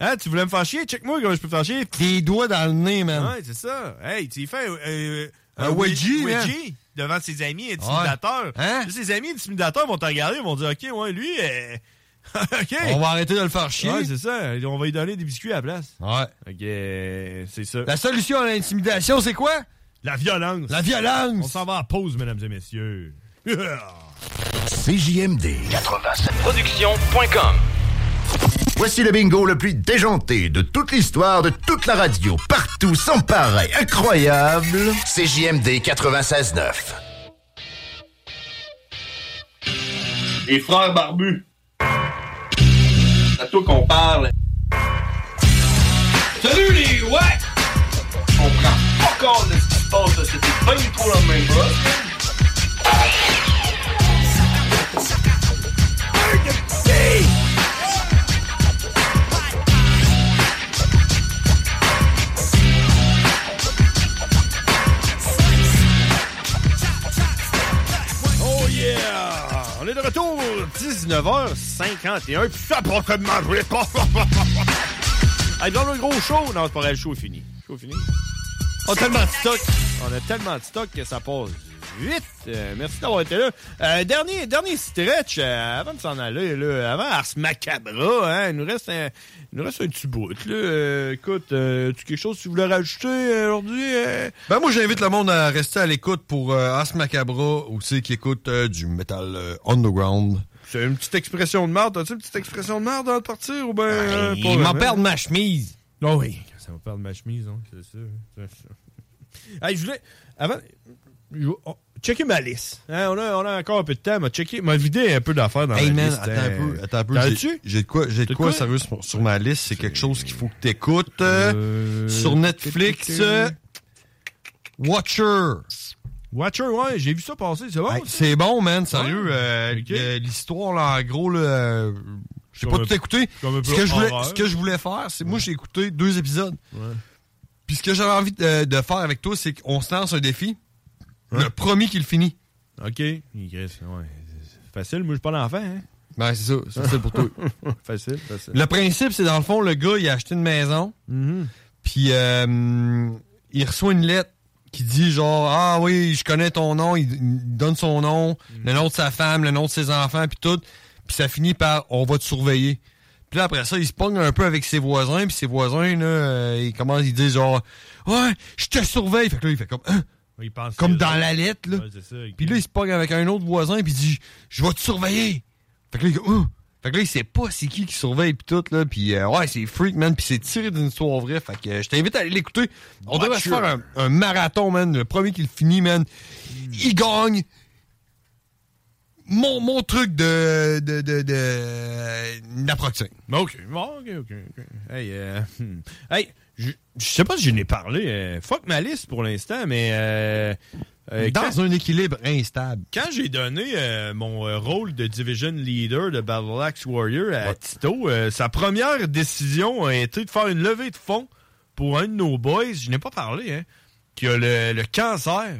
[SPEAKER 6] Hein, tu voulais me faire chier? Check-moi comment je peux te faire chier.
[SPEAKER 7] Des doigts dans le nez, man.
[SPEAKER 6] Ouais, c'est ça. Hey, tu y fais euh,
[SPEAKER 7] Un wedgie,
[SPEAKER 6] wedgie devant ses amis intimidateurs.
[SPEAKER 7] Hein?
[SPEAKER 6] Ses amis intimidateurs vont te regarder, ils vont dire, OK, ouais, lui, euh, <laughs> OK.
[SPEAKER 7] On va arrêter de le faire chier.
[SPEAKER 6] Ouais, c'est ça. On va lui donner des biscuits à la place.
[SPEAKER 7] Ouais.
[SPEAKER 6] OK, euh, c'est ça.
[SPEAKER 7] La solution à l'intimidation, c'est quoi?
[SPEAKER 6] La violence.
[SPEAKER 7] La violence.
[SPEAKER 6] On s'en va en pause, mesdames et messieurs.
[SPEAKER 9] CJMD
[SPEAKER 20] 87 Production.com
[SPEAKER 9] Voici le bingo le plus déjanté de toute l'histoire de toute la radio, partout, sans pareil, incroyable. CJMD 96.9.
[SPEAKER 21] Les frères barbus. C'est à toi qu'on parle. Salut les ouais! On prend pas compte de ce qui se passe, c'était pas du tout la même boss.
[SPEAKER 6] De retour 19h51. Puis ça pour que manger pas. <laughs> Hey, dans le gros show. Non, c'est pas vrai, le show est fini. Show est fini. On a tellement de stock. On a tellement de stock que ça passe vite. Euh, merci d'avoir été là. Euh, dernier, dernier stretch euh, avant de s'en aller, là, avant Ars Macabra, hein, il nous reste un, il nous reste un petit bout. Là. Euh, écoute, euh, tu quelque chose que tu voulais rajouter aujourd'hui? euh?
[SPEAKER 7] Ben moi j'invite le monde à rester à l'écoute pour euh, Ars Macabra aussi qui écoute euh, du metal euh, underground.
[SPEAKER 6] C'est une petite expression de merde. As-tu une petite expression de merde avant de partir ou ben. euh, pas
[SPEAKER 7] il m'en perd ma chemise.
[SPEAKER 6] Oh oui, ça va perdre ma chemise, hein, c'est ça. Hey, je voulais. Avant. Checker ma liste. Hein, on, a, on a encore un peu de temps. M'a checké, m'a vidé un peu d'affaires dans
[SPEAKER 7] Hey
[SPEAKER 6] ma
[SPEAKER 7] man,
[SPEAKER 6] liste.
[SPEAKER 7] attends
[SPEAKER 6] hein.
[SPEAKER 7] un peu, attends un peu. J'ai- de quoi, j'ai de quoi,
[SPEAKER 6] quoi?
[SPEAKER 7] sérieux sur, sur ma liste? C'est quelque chose qu'il faut que t'écoutes. euh, sur Netflix. euh, Watcher.
[SPEAKER 6] Watcher, ouais, j'ai vu ça passer, c'est bon?
[SPEAKER 7] Hey, c'est bon, man, sérieux.
[SPEAKER 6] Ouais.
[SPEAKER 7] euh, L'histoire, là, en gros, là, j'ai pas tout écouté. Ce que, je voulais,
[SPEAKER 6] horreur.
[SPEAKER 7] ce que je voulais faire, c'est moi, j'ai écouté deux épisodes.
[SPEAKER 6] Ouais.
[SPEAKER 7] Puis ce que j'avais envie de, de faire avec toi, c'est qu'on se lance un défi. Le premier qui le finit.
[SPEAKER 6] Ok. Ouais. Facile, moi, je suis pas l'enfant, hein?
[SPEAKER 7] Ben, c'est ça. C'est facile pour toi. <laughs>
[SPEAKER 6] facile, facile.
[SPEAKER 7] Le principe, c'est dans le fond, le gars, il a acheté une maison.
[SPEAKER 6] Mm-hmm.
[SPEAKER 7] Puis euh, il reçoit une lettre qui dit genre Ah oui, je connais ton nom. Il, il donne son nom,
[SPEAKER 6] Mm.
[SPEAKER 7] le nom de sa femme, le nom de ses enfants, puis tout. Puis ça finit par On va te surveiller. Puis là, après ça, il se pogne un peu avec ses voisins. Puis ses voisins, là, euh, ils commencent, ils disent genre Ouais, je te surveille. Fait que là, il fait comme Hein?
[SPEAKER 6] Il pense
[SPEAKER 7] Comme dans la lettre, là.
[SPEAKER 6] Ouais, c'est ça.
[SPEAKER 7] Puis là, il se pogne avec un autre voisin, puis il dit Je vais te surveiller. Fait que là, il, Oh! fait que là, il sait pas c'est qui qui surveille, puis tout, là. Puis euh, ouais, c'est freak, man. Puis c'est tiré d'une histoire vraie. Fait que euh, je t'invite à aller l'écouter. On devrait se faire un, un marathon, man. Le premier qui le finit, man. Il gagne. Mon, mon truc de. de. de. de. d'approxime.
[SPEAKER 6] OK. Bon, OK, OK. ok. Hey, euh, hmm. hey je je sais pas si je n'ai parlé. euh, fuck ma liste pour l'instant, mais. euh, euh,
[SPEAKER 7] Dans
[SPEAKER 6] quand-
[SPEAKER 7] un équilibre instable.
[SPEAKER 6] Quand j'ai donné euh, mon rôle de Division Leader de Battle Axe Warrior à Tito, sa première décision a été de faire une levée de fonds pour un de nos boys, je n'ai pas parlé, hein, qui a le, le cancer,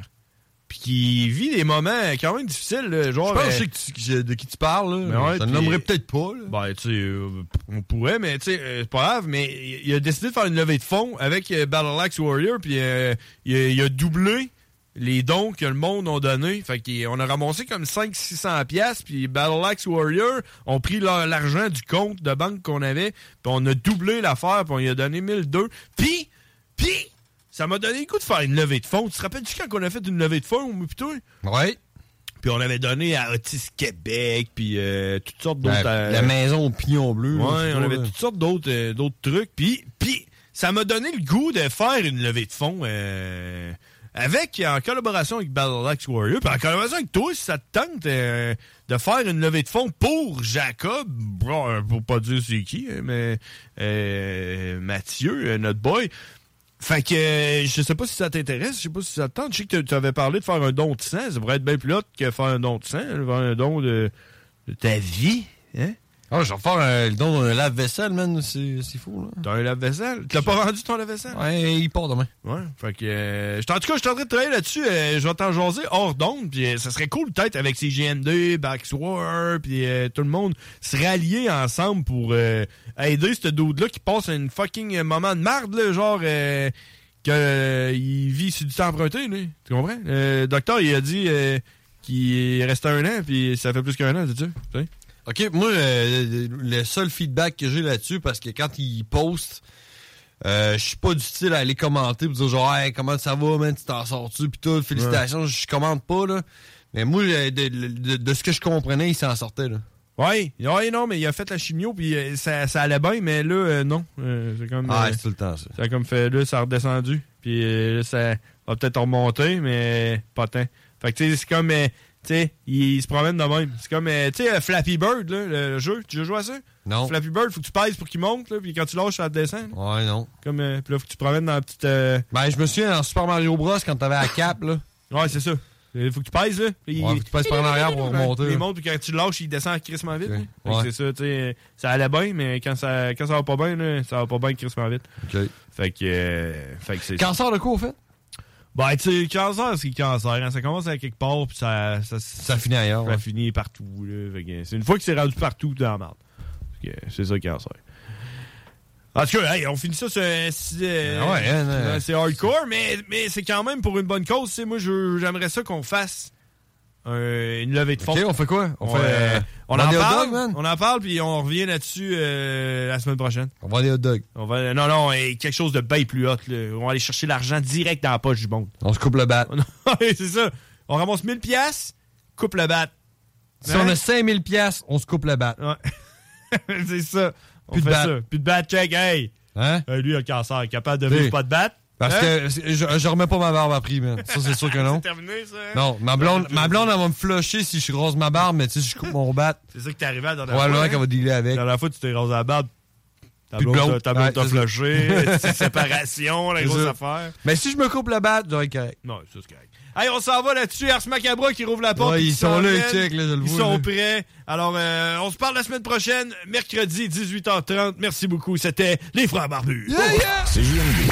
[SPEAKER 6] puis qui vit des moments quand même difficiles, là, genre...
[SPEAKER 7] Je pense
[SPEAKER 6] euh,
[SPEAKER 7] que tu- de qui tu parles, là.
[SPEAKER 6] mais ouais,
[SPEAKER 7] je te le
[SPEAKER 6] puis-
[SPEAKER 7] nommerai peut-être pas, là.
[SPEAKER 6] Ben, tu sais, euh, on pourrait, mais tu sais, euh, c'est pas grave, mais il- a décidé de faire une levée de fonds avec euh, Battle Axe Warrior, puis euh, il, a, il a doublé les dons que le monde a donnés. Fait qu'on a ramassé comme 500-600 pièces puis Battle Axe Warrior ont pris leur- l'argent du compte de banque qu'on avait, puis on a doublé l'affaire, puis on lui a donné 1002. Puis, puis, ça m'a donné le coup de faire une levée de fonds. Tu te rappelles-tu quand on a fait une levée de fonds, pis toi?
[SPEAKER 7] Ouais.
[SPEAKER 6] Puis on avait donné à Otis Québec, puis euh, toutes sortes d'autres...
[SPEAKER 7] La,
[SPEAKER 6] euh,
[SPEAKER 7] la maison au pignon bleu. c'est
[SPEAKER 6] on avait
[SPEAKER 7] là.
[SPEAKER 6] toutes sortes d'autres euh, d'autres trucs. Puis, puis ça m'a donné le goût de faire une levée de fonds euh, avec, en collaboration avec Battle Axe Warrior, puis en collaboration avec toi, si ça te tente euh, de faire une levée de fonds pour Jacob, bon, pour pas dire c'est qui, hein, mais euh, Mathieu, notre boy. Fait que euh, je sais pas si ça t'intéresse, je sais pas si ça te. Je sais que tu avais parlé de faire un don de sang, ça pourrait être bien plus hot que faire un don de sang, faire un don de, de ta vie, hein?
[SPEAKER 7] Ah, je vais faire un, le don d'un lave-vaisselle, man. C'est fou, là.
[SPEAKER 6] T'as un lave-vaisselle? Tu l'as pas rendu ton lave-vaisselle?
[SPEAKER 7] Ouais, il part demain.
[SPEAKER 6] Ouais. Fait que, euh, en tout cas, je suis en train de travailler là-dessus. euh, je vais t'en jaser hors d'onde. Puis euh, ça serait cool peut-être avec ces GN2, Baxwar, puis euh, tout le monde se rallier ensemble pour euh, aider ce dude-là qui passe un fucking euh, moment de marde, là, genre euh, que euh, il vit sur du temps emprunté, lui. Tu comprends? Le docteur, il a dit euh, qu'il restait un an, puis ça fait plus qu'un an, c'est ça?
[SPEAKER 7] OK, moi, euh, le seul feedback que j'ai là-dessus, parce que quand il poste, euh, je suis pas du style à aller commenter pour dire genre, hey, comment ça va, man, tu t'en sors-tu, pis tout, félicitations, je commente pas, là. Mais moi, euh, de, de- de ce que je comprenais, il s'en sortait, là.
[SPEAKER 6] Ouais, ouais, non, mais il a fait la chimio, puis euh, ça, ça allait bien, mais là, euh, non. Euh, c'est comme.
[SPEAKER 7] Ah, c'est tout le temps, ça.
[SPEAKER 6] Ça a comme fait, là, ça a redescendu. Puis là, ça va peut-être remonter, mais pas tant. Fait que, tu sais, c'est comme, sais, il, se promène de même. C'est comme, euh, tu sais, euh, Flappy Bird, là, le jeu. Tu joué à ça?
[SPEAKER 7] Non.
[SPEAKER 6] Flappy Bird, faut que tu pèses pour qu'il monte, là, puis quand tu lâches, ça descend. là.
[SPEAKER 7] Ouais, non.
[SPEAKER 6] Comme, euh, puis là, faut que tu te promènes dans la petite. euh,
[SPEAKER 7] Ben, je me souviens dans Super Mario Bros, quand t'avais la cape, là.
[SPEAKER 6] Ouais, c'est ça. Il faut que tu pèses, là.
[SPEAKER 7] Ouais, faut que tu pèses par en arrière pour remonter,
[SPEAKER 6] Il monte, puis quand tu lâches, il descend crissement vite. que
[SPEAKER 7] Ouais.
[SPEAKER 6] C'est ça, tu sais. Ça allait bien, mais quand ça, quand ça va pas bien, là, ça va pas bien crissement vite.
[SPEAKER 7] OK.
[SPEAKER 6] Fait que, euh, fait que c'est
[SPEAKER 7] Cancer de quoi, au fait?
[SPEAKER 6] Ben, tu sais, cancer, c'est cancer. hein. Ça commence à quelque part, puis ça, ça, ça,
[SPEAKER 7] finit ailleurs,
[SPEAKER 6] Ça
[SPEAKER 7] ouais.
[SPEAKER 6] finit partout. C'est une fois que c'est rendu partout, t'es en merde. C'est ça, le cancer. En tout cas, hey, on finit ça sur c'est euh,
[SPEAKER 7] Ah ouais, hein, hein.
[SPEAKER 6] c'est hardcore, mais, mais c'est quand même pour une bonne cause. Moi, je- j'aimerais ça qu'on fasse un- une levée de fonds.
[SPEAKER 7] OK, on fait quoi? On fait, euh,
[SPEAKER 6] on,
[SPEAKER 7] on vend
[SPEAKER 6] en parle,
[SPEAKER 7] man?
[SPEAKER 6] on en parle, puis on revient là-dessus euh, la semaine prochaine.
[SPEAKER 7] On vend des hot dogs.
[SPEAKER 6] On va, non, non, et quelque chose de bien plus hot. là. On va aller chercher l'argent direct dans la poche du monde.
[SPEAKER 7] On se coupe le bat. <laughs>
[SPEAKER 6] C'est ça. On ramasse 1000 pièces, coupe le bat.
[SPEAKER 7] Si on a 5000 pièces, on se coupe le bat.
[SPEAKER 6] Ouais. <laughs> c'est ça. On
[SPEAKER 7] Plus de
[SPEAKER 6] fait
[SPEAKER 7] bat.
[SPEAKER 6] ça. Plus de bat check, hey.
[SPEAKER 7] Hein?
[SPEAKER 6] Euh, lui, il a le cancer. Capable de vivre pas de bat.
[SPEAKER 7] Parce
[SPEAKER 6] Hein?
[SPEAKER 7] que je, je remets pas ma barbe à prix, man. Ça, c'est sûr que <laughs> non.
[SPEAKER 6] C'est terminé, ça. hein?
[SPEAKER 7] Non, ma blonde, ma blonde, elle va me flusher si je rase ma barbe, mais tu sais, si je coupe mon bat.
[SPEAKER 6] C'est ça que t'es arrivé à la dernière
[SPEAKER 7] Ouais,
[SPEAKER 6] hein?
[SPEAKER 7] qu'elle va dealer avec.
[SPEAKER 6] La dernière fois, tu t'es rasé la barbe. Ta blonde t'a-
[SPEAKER 7] Ouais,
[SPEAKER 6] flushé. <laughs> séparation, la grosse affaire.
[SPEAKER 7] Mais si je me coupe le bat, j'aurais correct.
[SPEAKER 6] Non, ça c'est correct. Hey, on s'en va là-dessus. Ars Macabra qui rouvre la porte.
[SPEAKER 7] Ouais, ils sont là, ils check, là, je le
[SPEAKER 6] Ils
[SPEAKER 7] vois,
[SPEAKER 6] sont
[SPEAKER 7] là.
[SPEAKER 6] prêts. Alors, euh, on se parle la semaine prochaine, mercredi, 18h30. Merci beaucoup. C'était Les Frères Barbus.
[SPEAKER 9] CJMD